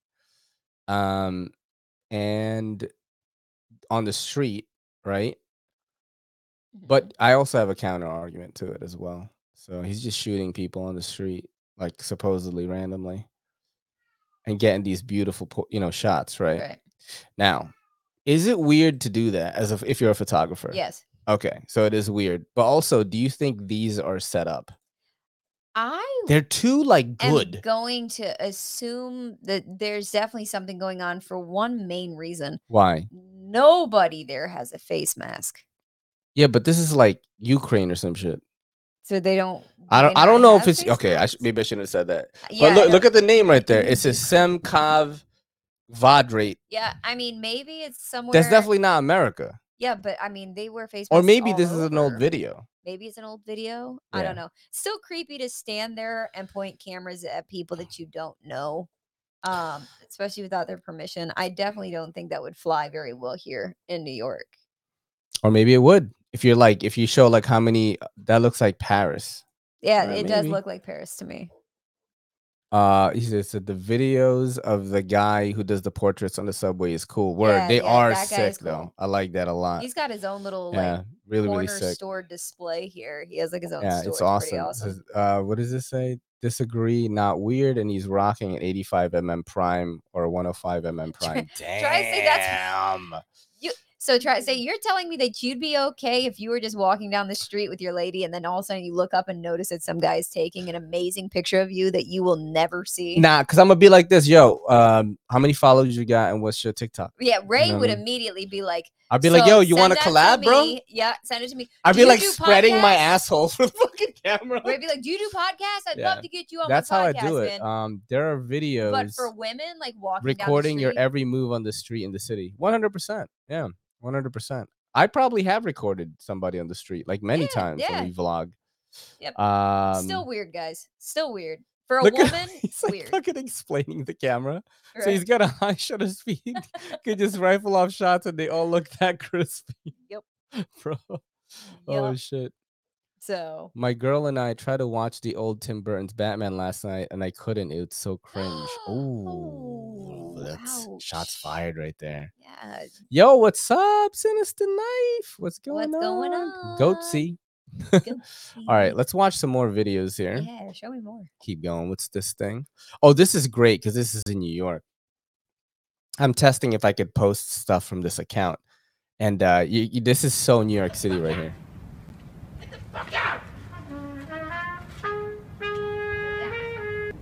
um, and on the street, right? Mhm. But I also have a counter argument to it as well. So he's just shooting people on the street, like supposedly randomly, and getting these beautiful, you know, shots. Right? right. now, is it weird to do that as a, if you're a photographer? Yes. Okay, so it is weird. But also, do you think these are set up? I They're too like am good. going to assume that there's definitely something going on for one main reason. Why? Nobody there has a face mask. Yeah, but this is like Ukraine or some shit. So they don't. I do don't. they I don't not know if have it's face okay. I sh- masks? maybe I shouldn't have said that. Uh, yeah, but look, look at the name right there. It says Semkov Vadrate. Yeah, I mean, maybe it's somewhere. That's definitely not America. Yeah, but I mean, they were face. Or maybe this is an old over. video. Maybe it's an old video. I Yeah. don't know. Still creepy to stand there and point cameras at people that you don't know. um, especially without their permission. I definitely don't think that would fly very well here in New York. Or maybe it would. If you're like, if you show like how many, that looks like Paris. Yeah, Right, it does maybe. look like Paris to me. Uh, he says that the videos of the guy who does the portraits on the subway is cool. Word, Yeah, they yeah, are that guy sick is though. cool. I like that a lot. He's got his own little yeah, like really, corner really sick. store display here. He has like his own Yeah, store. it's pretty awesome. It awesome. says, uh, what does this say? Disagree, not weird, and he's rocking an 85 mm prime or 105 mm prime. Damn. try to say that's- So try to say you're telling me that you'd be okay if you were just walking down the street with your lady and then all of a sudden you look up and notice that some guy's taking an amazing picture of you that you will never see. Nah, because I'm gonna be like this, yo. Um, how many followers you got, and what's your TikTok? Yeah, Ray know would I mean? immediately be like, I'd be like, yo, you want to collab, bro? Yeah, send it to me. I'd Do be like spreading my asshole for the fucking camera. Ray'd be like, "Do you do podcasts? I'd Yeah. love to get you on That's how I podcast." do it. man." Um, there are videos but for women, like walking recording down your the street, every move on the street in the city. 100%. Yeah, 100%. I probably have recorded somebody on the street like many Yeah, times yeah. when we vlog. Yep. Um, still weird, guys. Still weird for a look at- woman. he's like weird. fucking explaining the camera. So right? he's got a high shutter speed, could just rifle off shots and they all look that crispy. Yep. Bro. Oh shit. So My girl and I tried to watch the old Tim Burton's Batman last night and I couldn't. It was so cringe. Ooh. Oh, that's shots fired right there. yeah, Yo, what's up, Sinister Knife? What's going on? What's on? going on? Goatsy. All right, let's watch some more videos here. Yeah, show me more. Keep going. What's this thing? Oh, this is great because this is in New York. I'm testing if I could post stuff from this account. And uh you, you- this is so New York City right here.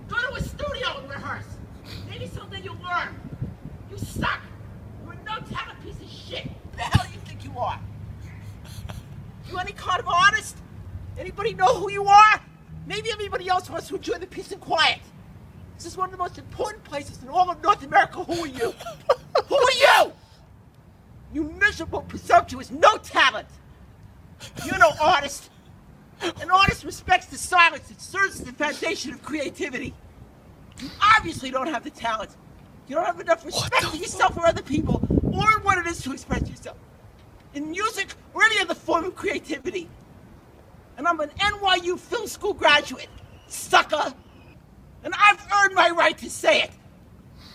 Go to a studio and rehearse. Maybe someday you'll learn. You suck. You're no talent piece of shit. The hell do you think you are? You any kind of artist? Anybody know who you are? Maybe everybody else wants to enjoy the peace and quiet. This is one of the most important places in all of North America. Who are you? who are you? You miserable, presumptuous, no talent. You're no artist. An artist respects the silence that serves as the foundation of creativity. You obviously don't have the talent. You don't have enough respect for yourself or other people, or what it is to express yourself. In music, or any other form of creativity. And I'm an NYU film school graduate, sucker. And I've earned my right to say it.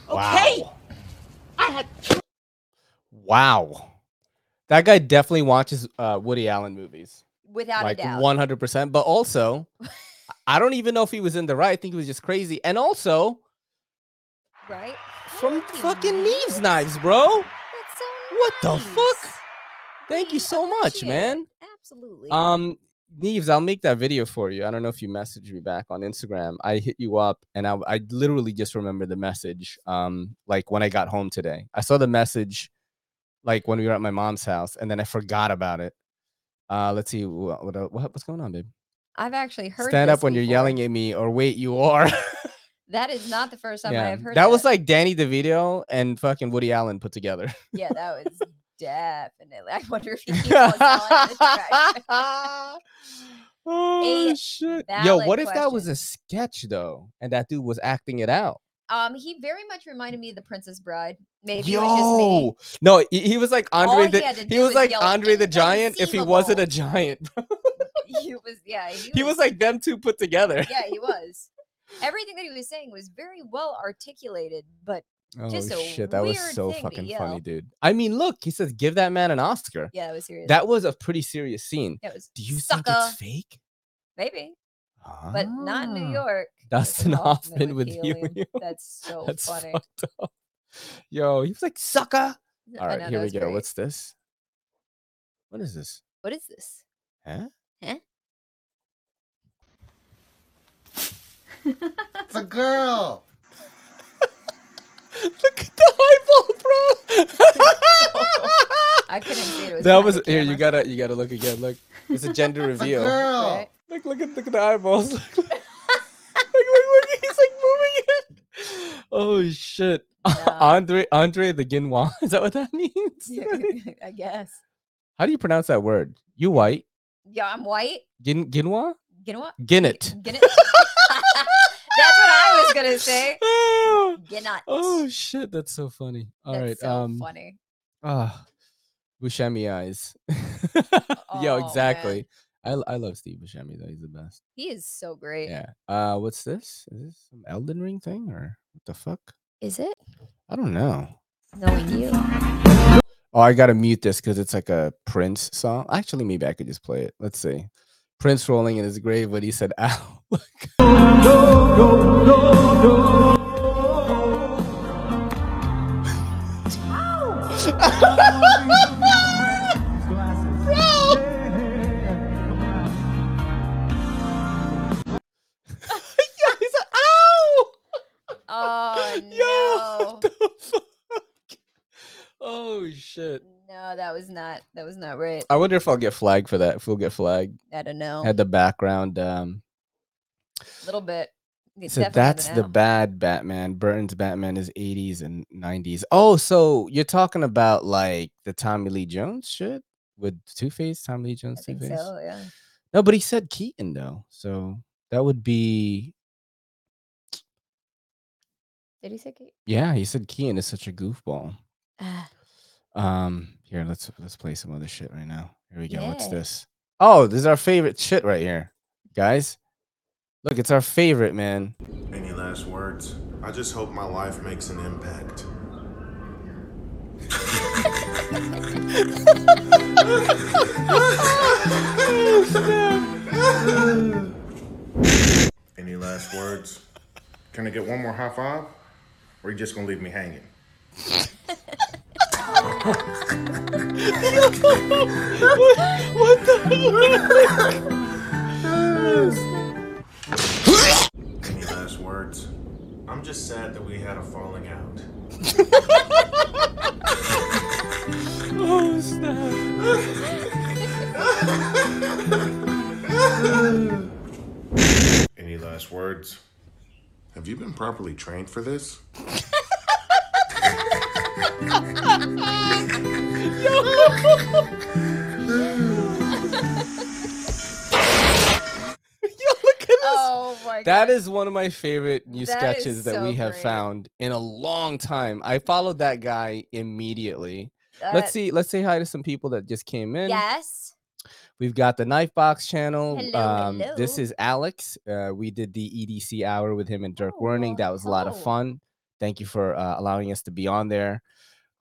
Okay? Wow. I had Wow. That guy definitely watches uh Woody Allen movies. Without like a doubt. 100%. But also, I don't even know if he was in the right. I think he was just crazy. And also, right? from Thank fucking Neves. Neves Knives, bro. So What the fuck? Thank you so much, it. man. Absolutely. Um, Neves, I'll make that video for you. I don't know if you messaged me back on Instagram. I hit you up and I, I literally just remember the message. Um, like when I got home today, I saw the message like when we were at my mom's house and then I forgot about it. Uh, let's see what, what, what what's going on, babe. I've actually heard. Stand up when you're yelling at me, or wait, you are. That is not the first time I've heard that was like Danny DeVito and fucking Woody Allen put together. Yeah, that was definitely. I wonder if he keeps on the track. oh A shit! Yo, what if that was a sketch though, and that dude was acting it out? Um, he very much reminded me of the Princess Bride. Maybe it was just me. Yo, no, he, he was like Andre he the had to he was was like Andre the Giant if he wasn't a giant. He was, yeah, he, he was like them two put together. yeah, he was. Everything that he was saying was very well articulated, but Oh Just a shit, that was so thing fucking funny, dude. I mean, look, he says give that man an Oscar. yeah, it was serious. That was a pretty serious scene. yeah, it was Do you sucker, think it's fake? maybe, but not New Ah. York. Dustin Hoffman Hoffman with with helium. helium. That's so That's funny. fucked up. Yo, he was like sucker. All right, know, here we go. great. What's this? What is this? What is this? Huh? Huh? it's a girl. Look at the eyeball, bro. I couldn't see it. it was that was here. You gotta, you gotta look again. Look, it's a gender It's a reveal. girl. Right? Look, look at, look at the eyeballs. look, look, look, He's like moving it. Oh shit. Nah. Andre, Andre the Ginwa. Is that what that means? I guess. How do you pronounce that word? You white? Yeah, I'm white. Gin, know what? Ginnet. It? That's what I was gonna say. Oh, Oh shit, that's so funny. All right, That's so um, funny. ah, Buscemi eyes. Oh, Yo, man. Exactly. I I love Steve Buscemi though. He's the best. He is so great. Yeah. Uh, what's this? Is this some Elden Ring thing or what the fuck? Is it? I don't know. Knowing you. Oh, I gotta mute this because it's like a Prince song. Actually, maybe I could just play it. Let's see. Prince rolling in his grave when he said, "Ow." Oh shit. No, that was not that was not right. I wonder if I'll get flagged for that. If we'll get flagged. I don't know. Had the background um A little bit. It's so definitely had that's been the bad Batman. Burton's Batman is 80s and 90s. Oh, so you're talking about like the Tommy Lee Jones shit with Two Face, Tommy Lee I Jones, Two Face. so, yeah. No, but he said Keaton though. So that would be Did he say Kate? yeah, he said Keaton is such a goofball. Um, here, let's let's play some other shit right now. Here we go. What's this? Oh, this is our favorite shit right here, guys. Look, it's our favorite, man. Any last words? I just hope my life makes an impact. Any last words? Can I get one more high five? Or are you just gonna leave me hanging? What the? Any last words? I'm just sad that we had a falling out. oh snap! Any last words? Have you been properly trained for this? Oh my That is one of my favorite new That sketches that so we have great. found in a long time. I followed that guy immediately. That- let's see. Let's say hi to some people that just came in. Yes. We've got the Knife Box channel. Hello, um, This hello. is Alex. Uh, we did the EDC hour with him and Dirk Oh, Werning. That was a lot of hello. fun. Thank you for uh, allowing us to be on there.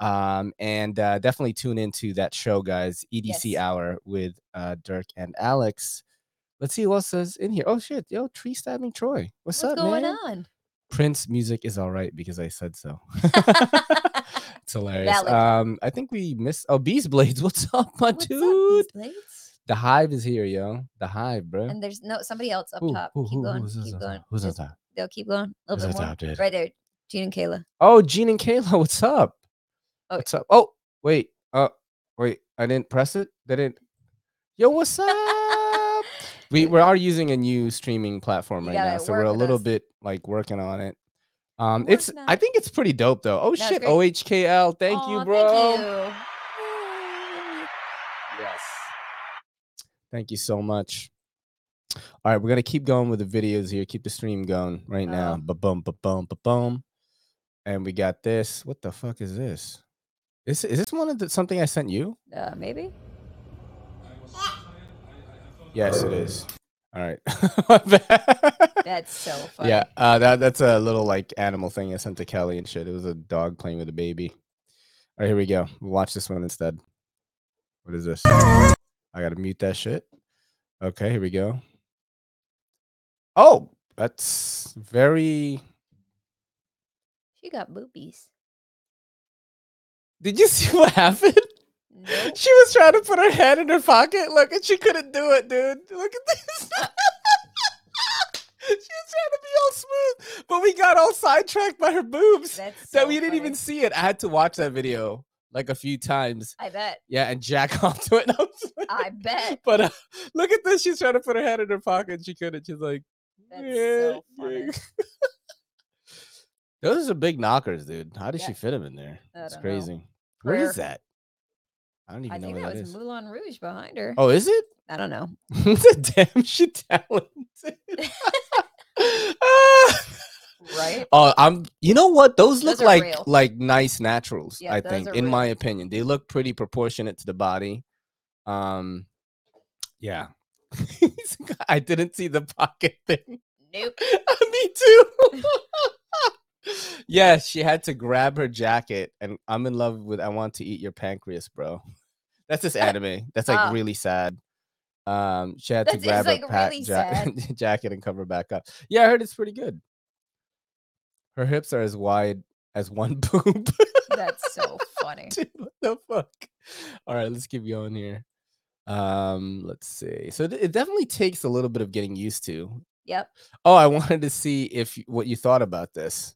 Um, and uh, definitely tune into that show, guys. EDC Yes. hour with uh, Dirk and Alex. Let's see who else is in here. Oh shit, yo, tree stabbing Troy. What's, up? What's up, going man? on? Prince music is all right because I said so. it's hilarious. Valid. Um, I think we missed. Oh, Beast Blades. What's up, my What's dude? up? The Hive is here, yo. The Hive, bro. And there's no somebody else up top. keep going. keep going. top? Who's on top? They'll keep going. A little bit more. top. Right there. Gene and Kayla. Oh, Gene and Kayla, what's up? Oh. What's up? Oh, wait. Uh, wait. I didn't press it. They didn't. Yo, what's up? we we are using a new streaming platform right now, so we're a little us. bit like working on it. Um, it's on I think it's pretty dope though. Oh it's shit, great. OHKL, thank you, bro. Thank you. Yes. Thank you so much. All right, we're gonna keep going with the videos here. Keep the stream going right now. Oh. Ba bum ba bum ba bum. And we got this. What the fuck is this? Is is this one of the something I sent you? Uh, maybe. Yes, it is. All right. That's so funny. yeah, uh, that that's a little like animal thing I sent to Kelly and shit. It was a dog playing with a baby. All right, here we go. We'll watch this one instead. What is this? I gotta mute that shit. Okay, here we go. Oh, that's very. She got boobies. Did you see what happened? Nope. She was trying to put her head in her pocket. Look, and she couldn't do it, dude. Look at this. she was trying to be all smooth, but we got all sidetracked by her boobs That's that so we didn't even see it. I had to watch that video like a few times. I bet. Yeah, and jack off to it. Like- I bet. but uh, look at this. She's trying to put her head in her pocket. And she couldn't. She's like, That's "Yeah, so funny. Those are big knockers, dude. How did Yeah. she fit them in there? It's don't know. Where is that? I don't even I know think where that that was is. Moulin Rouge behind her. Oh, is it? I don't know. Damn, she talented. Right. Oh, I'm. You know what? Those look Those are like real. like nice naturals. Yeah, I those think, are in real. my opinion, they look pretty proportionate to the body. Um, yeah. I didn't see the pocket thing. Nope. Me too. yeah, she had to grab her jacket, and I'm in love with. I want to eat your pancreas, bro. That's this anime. That's like really sad. Um, she had to grab like, her really ja- jacket and cover back up. Yeah, I heard it's pretty good. Her hips are as wide as one boob. That's so funny. Dude, what the fuck? All right, let's keep going here. Um, let's see. So th- it definitely takes a little bit of getting used to. Yep. Oh, I wanted to see if what you thought about this.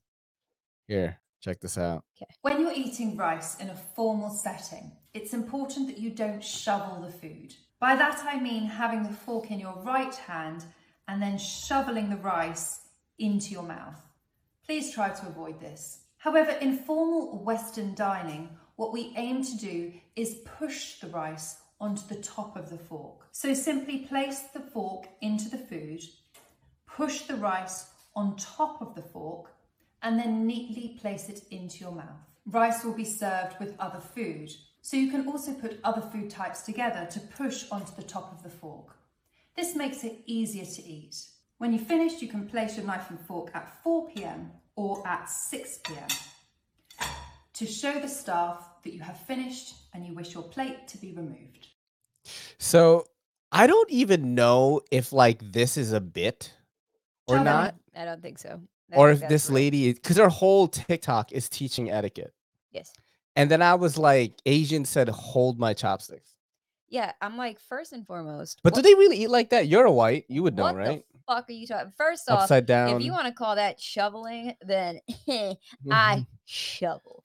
Here, check this out. When you're eating rice in a formal setting, it's important that you don't shovel the food. By that I mean having the fork in your right hand and then shoveling the rice into your mouth. Please try to avoid this. However, in formal Western dining, what we aim to do is push the rice onto the top of the fork. So simply place the fork into the food, push the rice on top of the fork, and then neatly place it into your mouth. Rice will be served with other food, so you can also put other food types together to push onto the top of the fork. This makes it easier to eat. When you've finished, you can place your knife and fork at 4 pm or at 6 pm to show the staff that you have finished and you wish your plate to be removed. So I don't even know if like this is a bit or Tell them not, I don't think so. I or if this real. lady because her whole TikTok is teaching etiquette. Yes. And then I was like, Asian said, hold my chopsticks. Yeah, I'm like first and foremost. But what, do they really eat like that? You're a white. You would know, what right? the fuck are you talking? First off, Upside down. if you want to call that shoveling, then. I mm-hmm. shovel,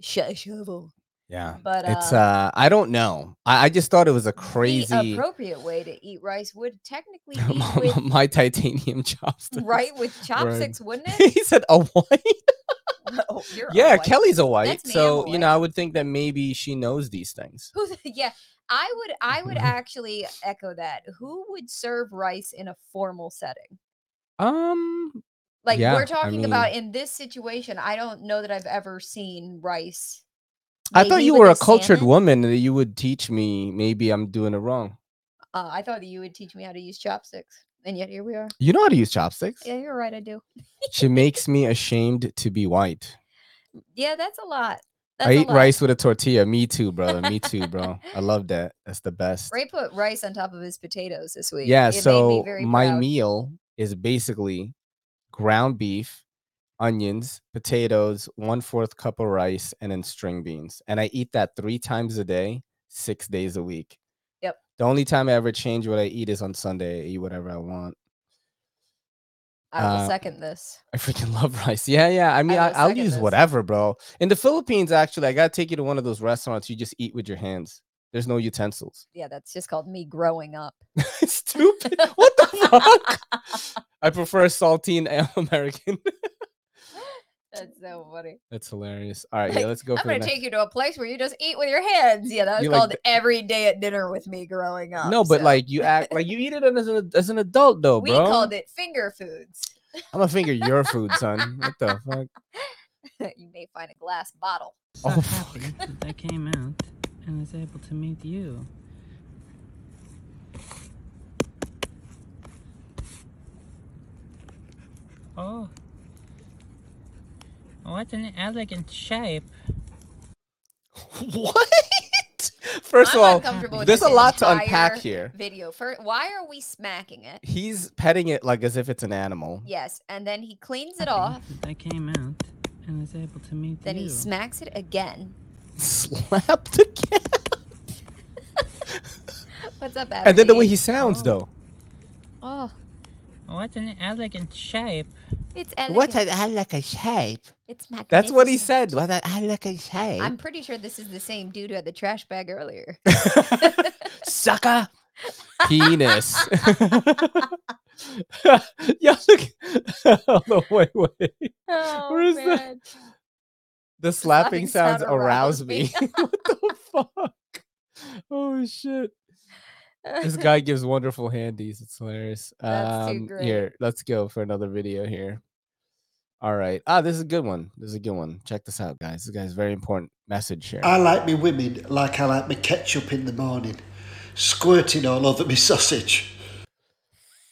Sh- shovel. Yeah. But it's uh, uh I don't know. I, I just thought it was a the crazy appropriate way to eat rice would technically be with my titanium chopsticks. right with chopsticks, wouldn't it? he said a white. oh, you're a yeah, white. Kelly's a white. That's so, you know. I would think that maybe she knows these things. Yeah, I would. I would actually echo that. Who would serve rice in a formal setting? Um Like Yeah, we're talking about mean- in this situation, I don't know that I've ever seen rice. I thought you were a cultured salmon. woman that you would teach me maybe I'm doing it wrong. Uh, I thought that you would teach me how to use chopsticks, and yet here we are. You know how to use chopsticks. Yeah, you're right. I do. she makes me ashamed to be white. Yeah, that's a lot. That's I eat lot. rice with a tortilla. Me too, brother. Me too, bro. I love that. That's the best. Ray put rice on top of his potatoes this week. Yeah, It made me so my proud. meal is basically ground beef, onions, potatoes, one fourth cup of rice, and then string beans. And I eat that three times a day, six days a week. Yep. The only time I ever change what I eat is on Sunday. I eat whatever I want. I will uh, second this. I freaking love rice. Yeah, yeah. I mean, will I, I'll use this. whatever, bro. In the Philippines, actually, I gotta take you to one of those restaurants. You just eat with your hands. There's no utensils. Yeah, that's just called me growing up. Stupid. What the fuck? I prefer saltine American. That's so funny. That's hilarious. All right, yeah, let's go I'm for gonna the next. take you to a place where you just eat with your hands. Yeah, that was You like called the- every day at dinner with me growing up. No, but so like you act like you eat it as an as an adult though, we bro. called it finger foods. I'm gonna finger your food, son. What the fuck? you may find a glass bottle. so Oh, happy that I came out and was able to meet you. Oh. What an elegant shape. What? First I'm of all, uncomfortable with there's a this lot to unpack here. Video. First, why are we smacking it? He's petting it like as if it's an animal. Yes, and then he cleans it off. that I came out and was able to meet Then you. he smacks it again. Slap the cat. What's up, And then the way he sounds, Oh. though. Oh, What an elegant shape. it's elegant. a like a shape. It's That's what he magnificent. said. What a like a shape. I'm pretty sure this is the same dude who had the trash bag earlier. Sucker. Penis. yeah, look. oh, no, wait, wait. Oh, Where is the- man. The slapping slapping sound sounds arouse me. me. what the fuck? Oh shit. This guy gives wonderful handies. It's hilarious. That's too Um, great. Here, let's go for another video here. All right. Ah, this is a good one. This is a good one. Check this out, guys. This guy's very important message here. I like me women like I like me ketchup in the morning, squirting all over me sausage.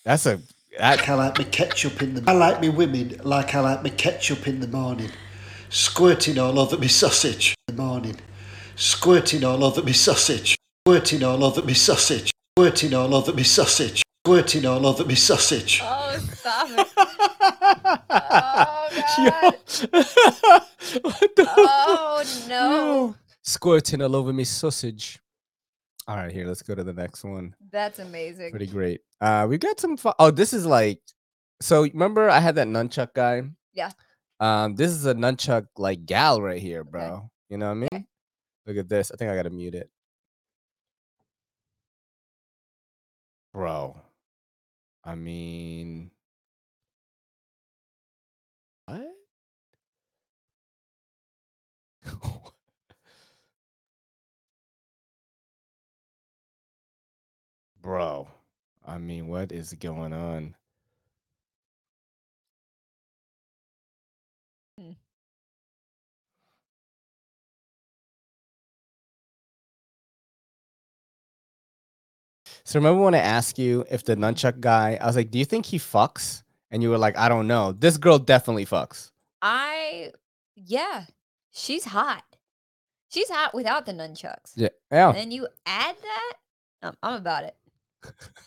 That's a that, Like I like me ketchup in the. I like me women like I like me ketchup in the morning, squirting all over me sausage in the morning, squirting all over me sausage, squirting all over me sausage, squirting all over me sausage, squirting all over me sausage. Oh, stop it. oh, Oh, no. Squirting all over me sausage. All right, here, let's go to the next one. That's amazing. Pretty great. Uh, we got some. Fu- oh, this is like. So remember, I had that nunchuck guy. Yeah. Um, this is a nunchuck like gal right here, bro. You know what I mean? Okay. Look at this. I think I gotta mute it, bro. I mean, bro. I mean, what is going on? Hmm. So remember when I asked you if the nunchuck guy, I was like, "Do you think he fucks?" And you were like, "I don't know." This girl definitely fucks. I, yeah, she's hot. She's hot without the nunchucks. Yeah, yeah. And then you add that, I'm, I'm about it.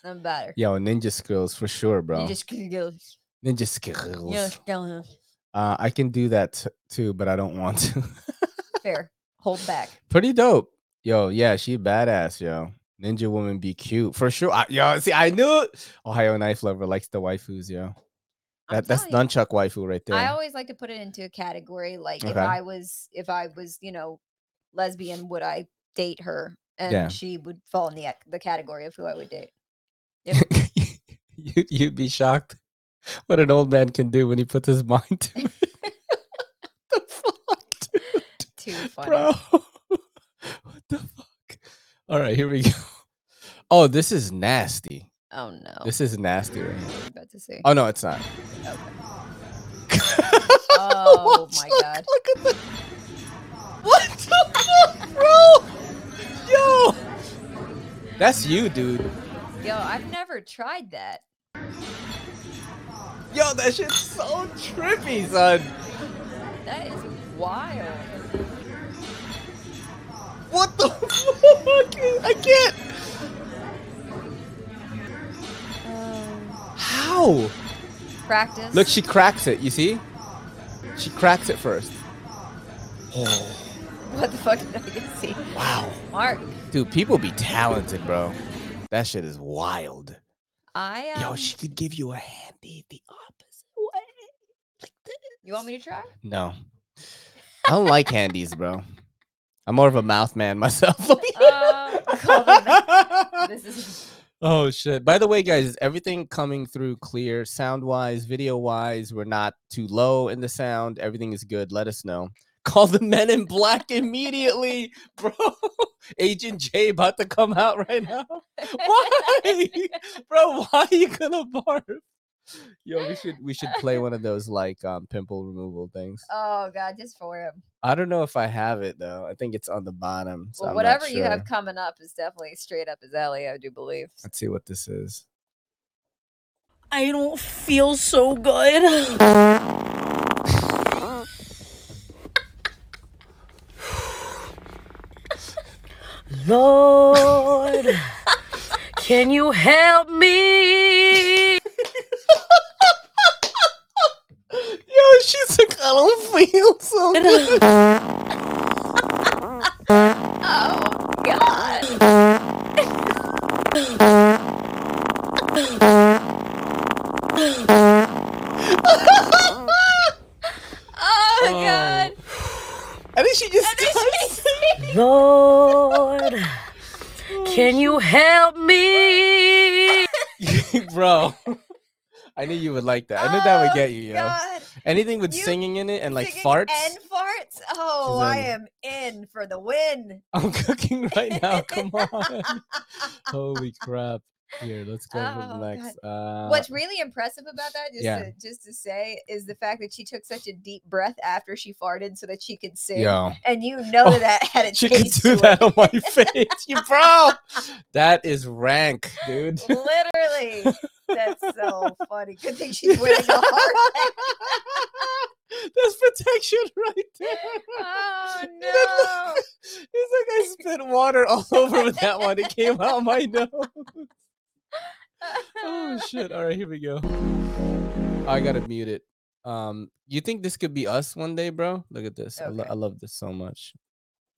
I'm about her. Yo, ninja skills for sure, bro. Just goes, ninja skills. yeah, go- Uh, I can do that t- too, but I don't want to. fair. Hold back. Pretty dope. Yo, yeah, she badass, yo. Ninja woman be cute for sure. I, yo, see, I knew it. Ohio knife lover likes the waifus, yo. That that's you, nunchuck waifu right there. I always like to put it into a category. Like if Okay. I was, if I was, you know, lesbian, would I date her? And Yeah. she would fall in the the category of who I would date. you, you'd be shocked what an old man can do when he puts his mind to it. the fuck, dude? Too funny. bro. what the fuck? All right, here we go. Oh, this is nasty. Oh no. This is nasty right. I'm about to say. Oh no, it's not. Oh my Look- God. Look at the. What the fuck, bro? Yo, that's you, dude. Yo, I've never tried that. Yo, that shit's so trippy, son. That is wild. What the fuck? I can't. How? Practice. Look, she cracks it. You see? She cracks it first. Oh, What the fuck did I just see? wow. Mark, Dude, people be talented, bro. That shit is wild. I um, Yo, she could give you a handy the opposite way. Like this. you want me to try? No. I don't like handies, bro. I'm more of a mouth man myself. Uh, call them that. this is oh shit. By the way, guys, is everything coming through clear sound wise, video wise? We're not too low in the sound. Everything is good. Let us know. Call the men in black immediately, bro. Agent J about to come out right now. Why? Bro, why are you gonna barf? Yo, we should we should play one of those like um pimple removal things. Oh god, just for him. I don't know if I have it though. I think it's on the bottom. So Well, I'm not whatever you have coming up is definitely straight up his alley, I do believe. Let's see what this is. I don't feel so good. Lord, can you help me? Yo, she's like, I feel so good. Oh god. oh god. I think she just does. Lord, can you help me? Bro. I knew you would like that. I knew that would Oh, get you, you know. God. Anything with You singing in it and like farts. and farts. Oh, She's I am in for the win. I'm cooking right now. Come on. Holy crap. Here, let's go Oh, next. Uh, What's really impressive about that, just yeah. to just to say, is the fact that she took such a deep breath after she farted so that she could sing. Yo. And you know Oh, that had a she can taste do that it. on my face, you bro. That is rank, dude. Literally. That's so funny. Good thing she's wearing a heart. That's protection right there. Oh no! It's like I spit water all over with that one. It came out my nose. Oh shit! All right, here we go. I gotta mute it. Um, you think this could be us one day, bro? Look at this. I, lo- I love this so much.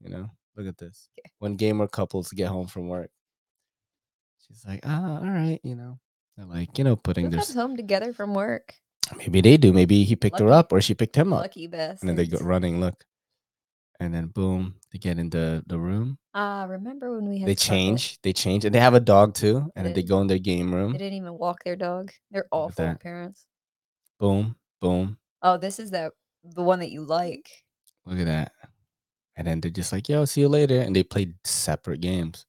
You know, look at this. When gamer couples get home from work, she's like, ah, all right, you know, they're like, you know, putting their home together from work? Maybe they do. Maybe he picked her up or she picked him up. lucky best. And then they go running, look. And then boom, they get into the room. Ah, remember when we had They Scarlet? change. They change. And they have a dog too. And then they did. go in their game room. They didn't even walk their dog. They're awful that. parents. Boom, boom. Oh, this is that the one that you like. Look at that. And then they're just like, yo, see you later. And they played separate games.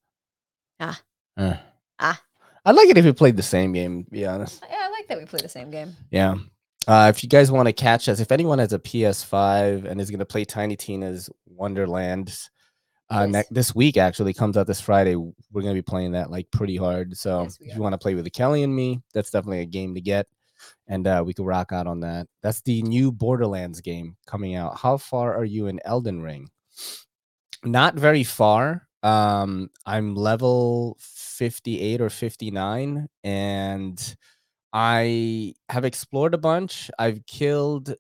Ah. Uh. Ah. I'd like it if we played the same game, to be honest. Yeah, I like that we play the same game. Yeah. Uh, if you guys want to catch us, if anyone has a PS5 and is going to play Tiny Tina's Wonderland, uh, ne- this week actually comes out this Friday. We're going to be playing that like pretty hard. So if you want to play with the Kelly and me, that's definitely a game to get, and uh, we could rock out on that. That's the new Borderlands game coming out. How far are you in Elden Ring? Not very far. Um, I'm level 58 or 59, and I have explored a bunch. I've killed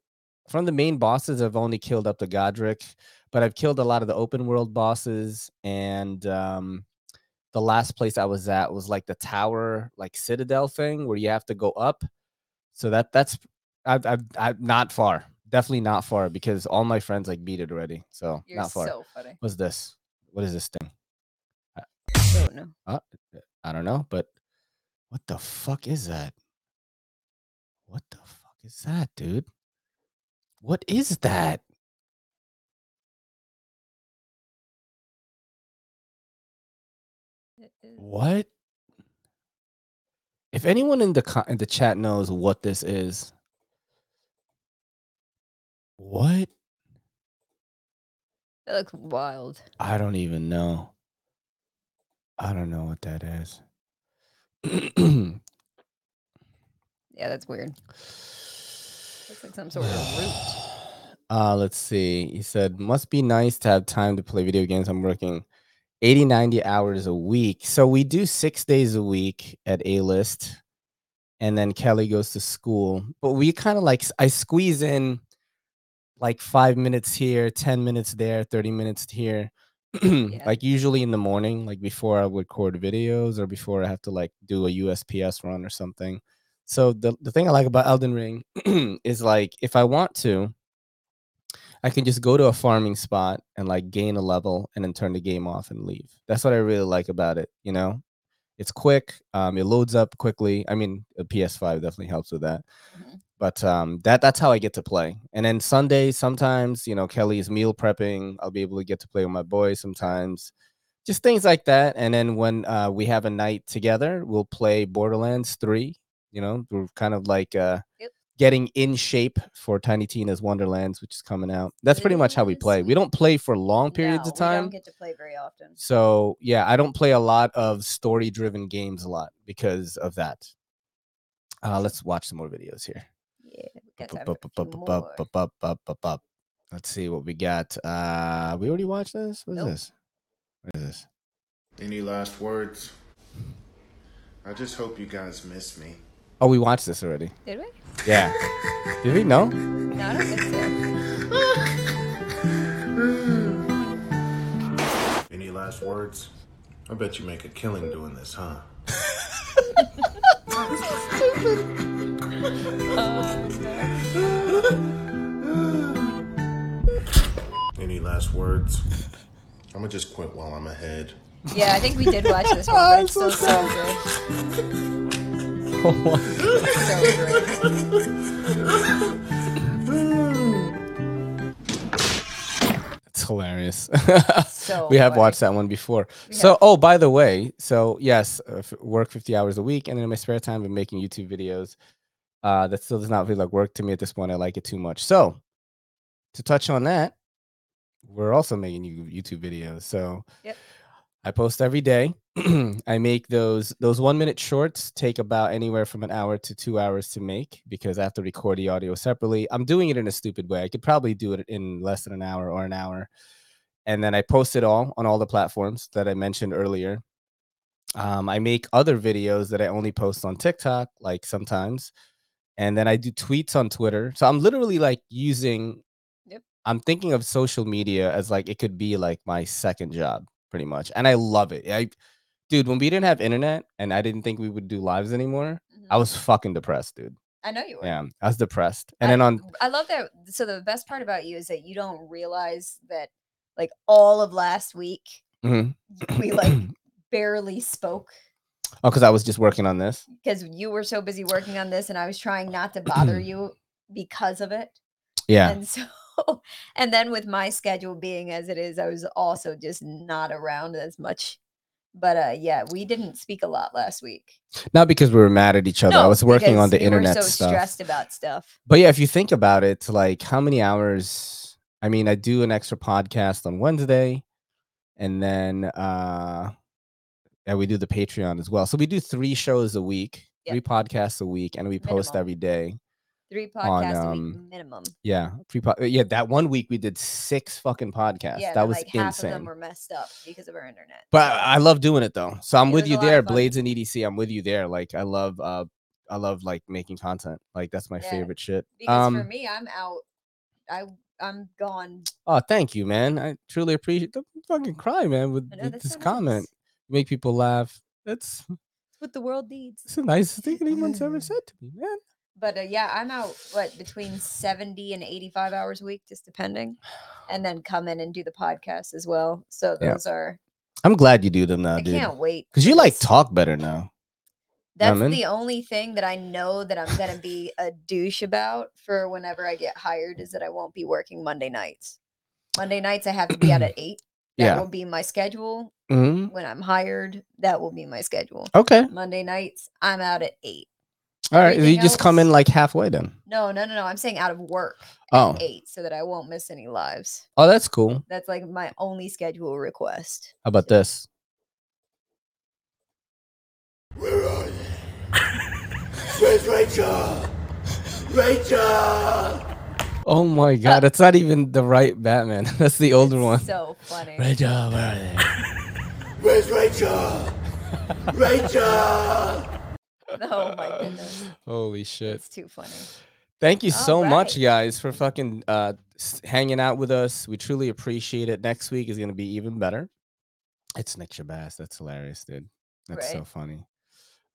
from the main bosses. I've only killed up to Godrick, but I've killed a lot of the open world bosses. And um, the last place I was at was like the tower, like citadel thing, where you have to go up. So that that's I've, I've, I've not far. Definitely not far because all my friends like beat it already. So You're not far. so funny. What's this? What is this thing? I Don't know. Uh, I don't know, but what the fuck is that? What is that, dude? What is that? What? If anyone in the co- in the chat knows what this is, what? That looks wild. I don't even know. I don't know what that is. Yeah, that's weird. Like some sort of root. Uh, let's see. He said, must be nice to have time to play video games. I'm working 80, 90 hours a week. So we do six days a week at A list. And then Kelly goes to school. But we kind of like, I squeeze in like five minutes here, 10 minutes there, 30 minutes here. Like usually in the morning, like before I would record videos or before I have to like do a USPS run or something. So the, the thing I like about Elden Ring is like if I want to, I can just go to a farming spot and like gain a level and then turn the game off and leave. That's what I really like about it. You know, it's quick. Um, it loads up quickly. I mean, a PS5 definitely helps with that. But um, that that's how I get to play. And then Sunday, sometimes you know Kelly's meal prepping. I'll be able to get to play with my boys sometimes. Just things like that. And then when uh, we have a night together, we'll play Borderlands Three. You know, we're kind of like uh, getting in shape for Tiny Tina's Wonderlands, which is coming out. That's pretty much how we play. We don't play for long periods No, of time. We don't get to play very often. So yeah, I don't play a lot of story-driven games a lot because of that. Uh, let's watch some more videos here. Yeah. Let's see what we got. Uh, we already watched this. What is Nope. this? What is this? Any last words? I just hope you guys miss me. Oh, we watched this already. Did we? Yeah. Did we? No. No, I don't think so. Any last words? I bet you make a killing doing this, huh? Any last words? I'm gonna just quit while I'm ahead. Yeah, I think we did watch this one, but oh, it's still so good. It's hilarious. So we have funny. watched that one before. We So, have. oh, by the way, so yes, uh, f- work 50 hours a week, and then in my spare time, I'm making YouTube videos. Uh, that still does not feel like work to me at this point. I like it too much. So, to touch on that, we're also making you- YouTube videos. So, Yep. I post every day. I make those those one minute shorts take about anywhere from an hour to two hours to make because I have to record the audio separately. I'm doing it in a stupid way. I could probably do it in less than an hour or an hour. And then I post it all on all the platforms that I mentioned earlier. Um, I make other videos that I only post on TikTok, like sometimes. And then I do tweets on Twitter. So I'm literally like using Yep. I'm thinking of social media as like it could be like my second job pretty much. And I love it. I dude, when we didn't have internet and I didn't think we would do lives anymore, I Mhm. was fucking depressed, dude. I know you were. Yeah, I was depressed. And I, then on I love that. So the best part about you is that you don't realize that, like all of last week, Mhm. we like barely spoke oh, because I was just working on this. because you were so busy working on this, and I was trying not to bother you because of it. Yeah. And so, and then with my schedule being as it is, I was also just not around as much. But uh yeah, we didn't speak a lot last week. Not because we were mad at each other. I was working on the were internet so stuff. stressed about stuff. But yeah, if you think about it, like how many hours? I mean, I do an extra podcast on Wednesday, and then uh and we do the Patreon as well. So we do three shows a week, Yep. three podcasts a week, and we post every day. Three On, podcasts a um, week minimum. Yeah, three po- yeah. That one week we did six fucking podcasts. Yeah, that was like half insane. of them were messed up because of our internet. But I I love doing it though. So I'm It with you a there. Blades and EDC. I'm with you there. Like I love uh I love like making content. Like that's my Yeah, favorite shit. Because Um for me, I'm out. I I'm gone. oh thank you, man. I truly appreciate don't fucking cry, man, with, know, this so comment. nice. Make people laugh. That's It's what the world needs. it's the nicest thing anyone's ever said to me, man. But uh, yeah, I'm out what between 70 and 85 hours a week, just depending, and then come in and do the podcast as well. So Yeah. those are. I'm glad you do them now, I dude. can't wait Because you like talk better now. That's man. the only thing that I know that I'm gonna be a douche about for whenever I get hired is that I won't be working Monday nights. Monday nights I have to be out at eight. That Yeah. will be my schedule. hmm When I'm hired, that will be my schedule. Okay. Monday nights, I'm out at eight. All right. You Everything just come in like halfway then. No, no, no, no. I'm saying out of work Oh. eight so that I won't miss any lives. Oh, that's cool. That's like my only schedule request. How about this? Where are you? Where's Rachel? Rachel! Oh my god, that's not even the right Batman. That's the older one. So funny. Rachel, where are they? Where's Rachel? Rachel! Oh my goodness. Holy shit. It's too funny. Thank you so much, guys, for fucking uh hanging out with us. We truly appreciate it. Next week is gonna be even better. It's Nick Shabazz. That's hilarious, dude. That's so funny.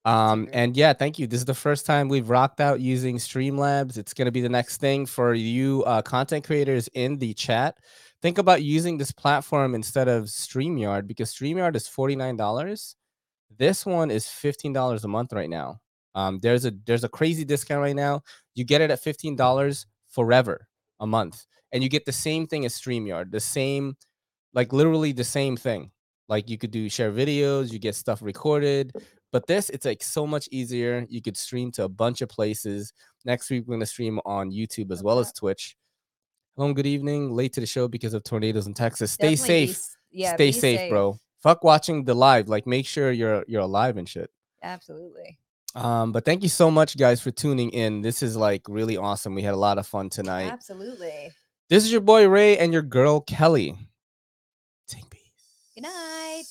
Um, and yeah, thank you. This is the first time we've rocked out using Streamlabs. It's gonna be the next thing for you uh content creators in the chat. Think about using this platform instead of StreamYard because StreamYard is $49. This one is $15 a month right now. Um, there's a there's a crazy discount right now. You get it at $15 forever a month. And you get the same thing as StreamYard, the same, like literally the same thing. Like you could do share videos, you get stuff recorded. But this, it's like so much easier. You could stream to a bunch of places. Next week, we're gonna stream on YouTube as well as Twitch. Hello, good evening. Late to the show because of tornadoes in Texas. Stay Definitely safe. s- yeah, Stay be safe, bro. Fuck watching the live. Like make sure you're you're alive and shit. Absolutely. Um, but thank you so much, guys, for tuning in. This is like really awesome. We had a lot of fun tonight. Absolutely. This is your boy Ray and your girl Kelly. Take peace. Good night.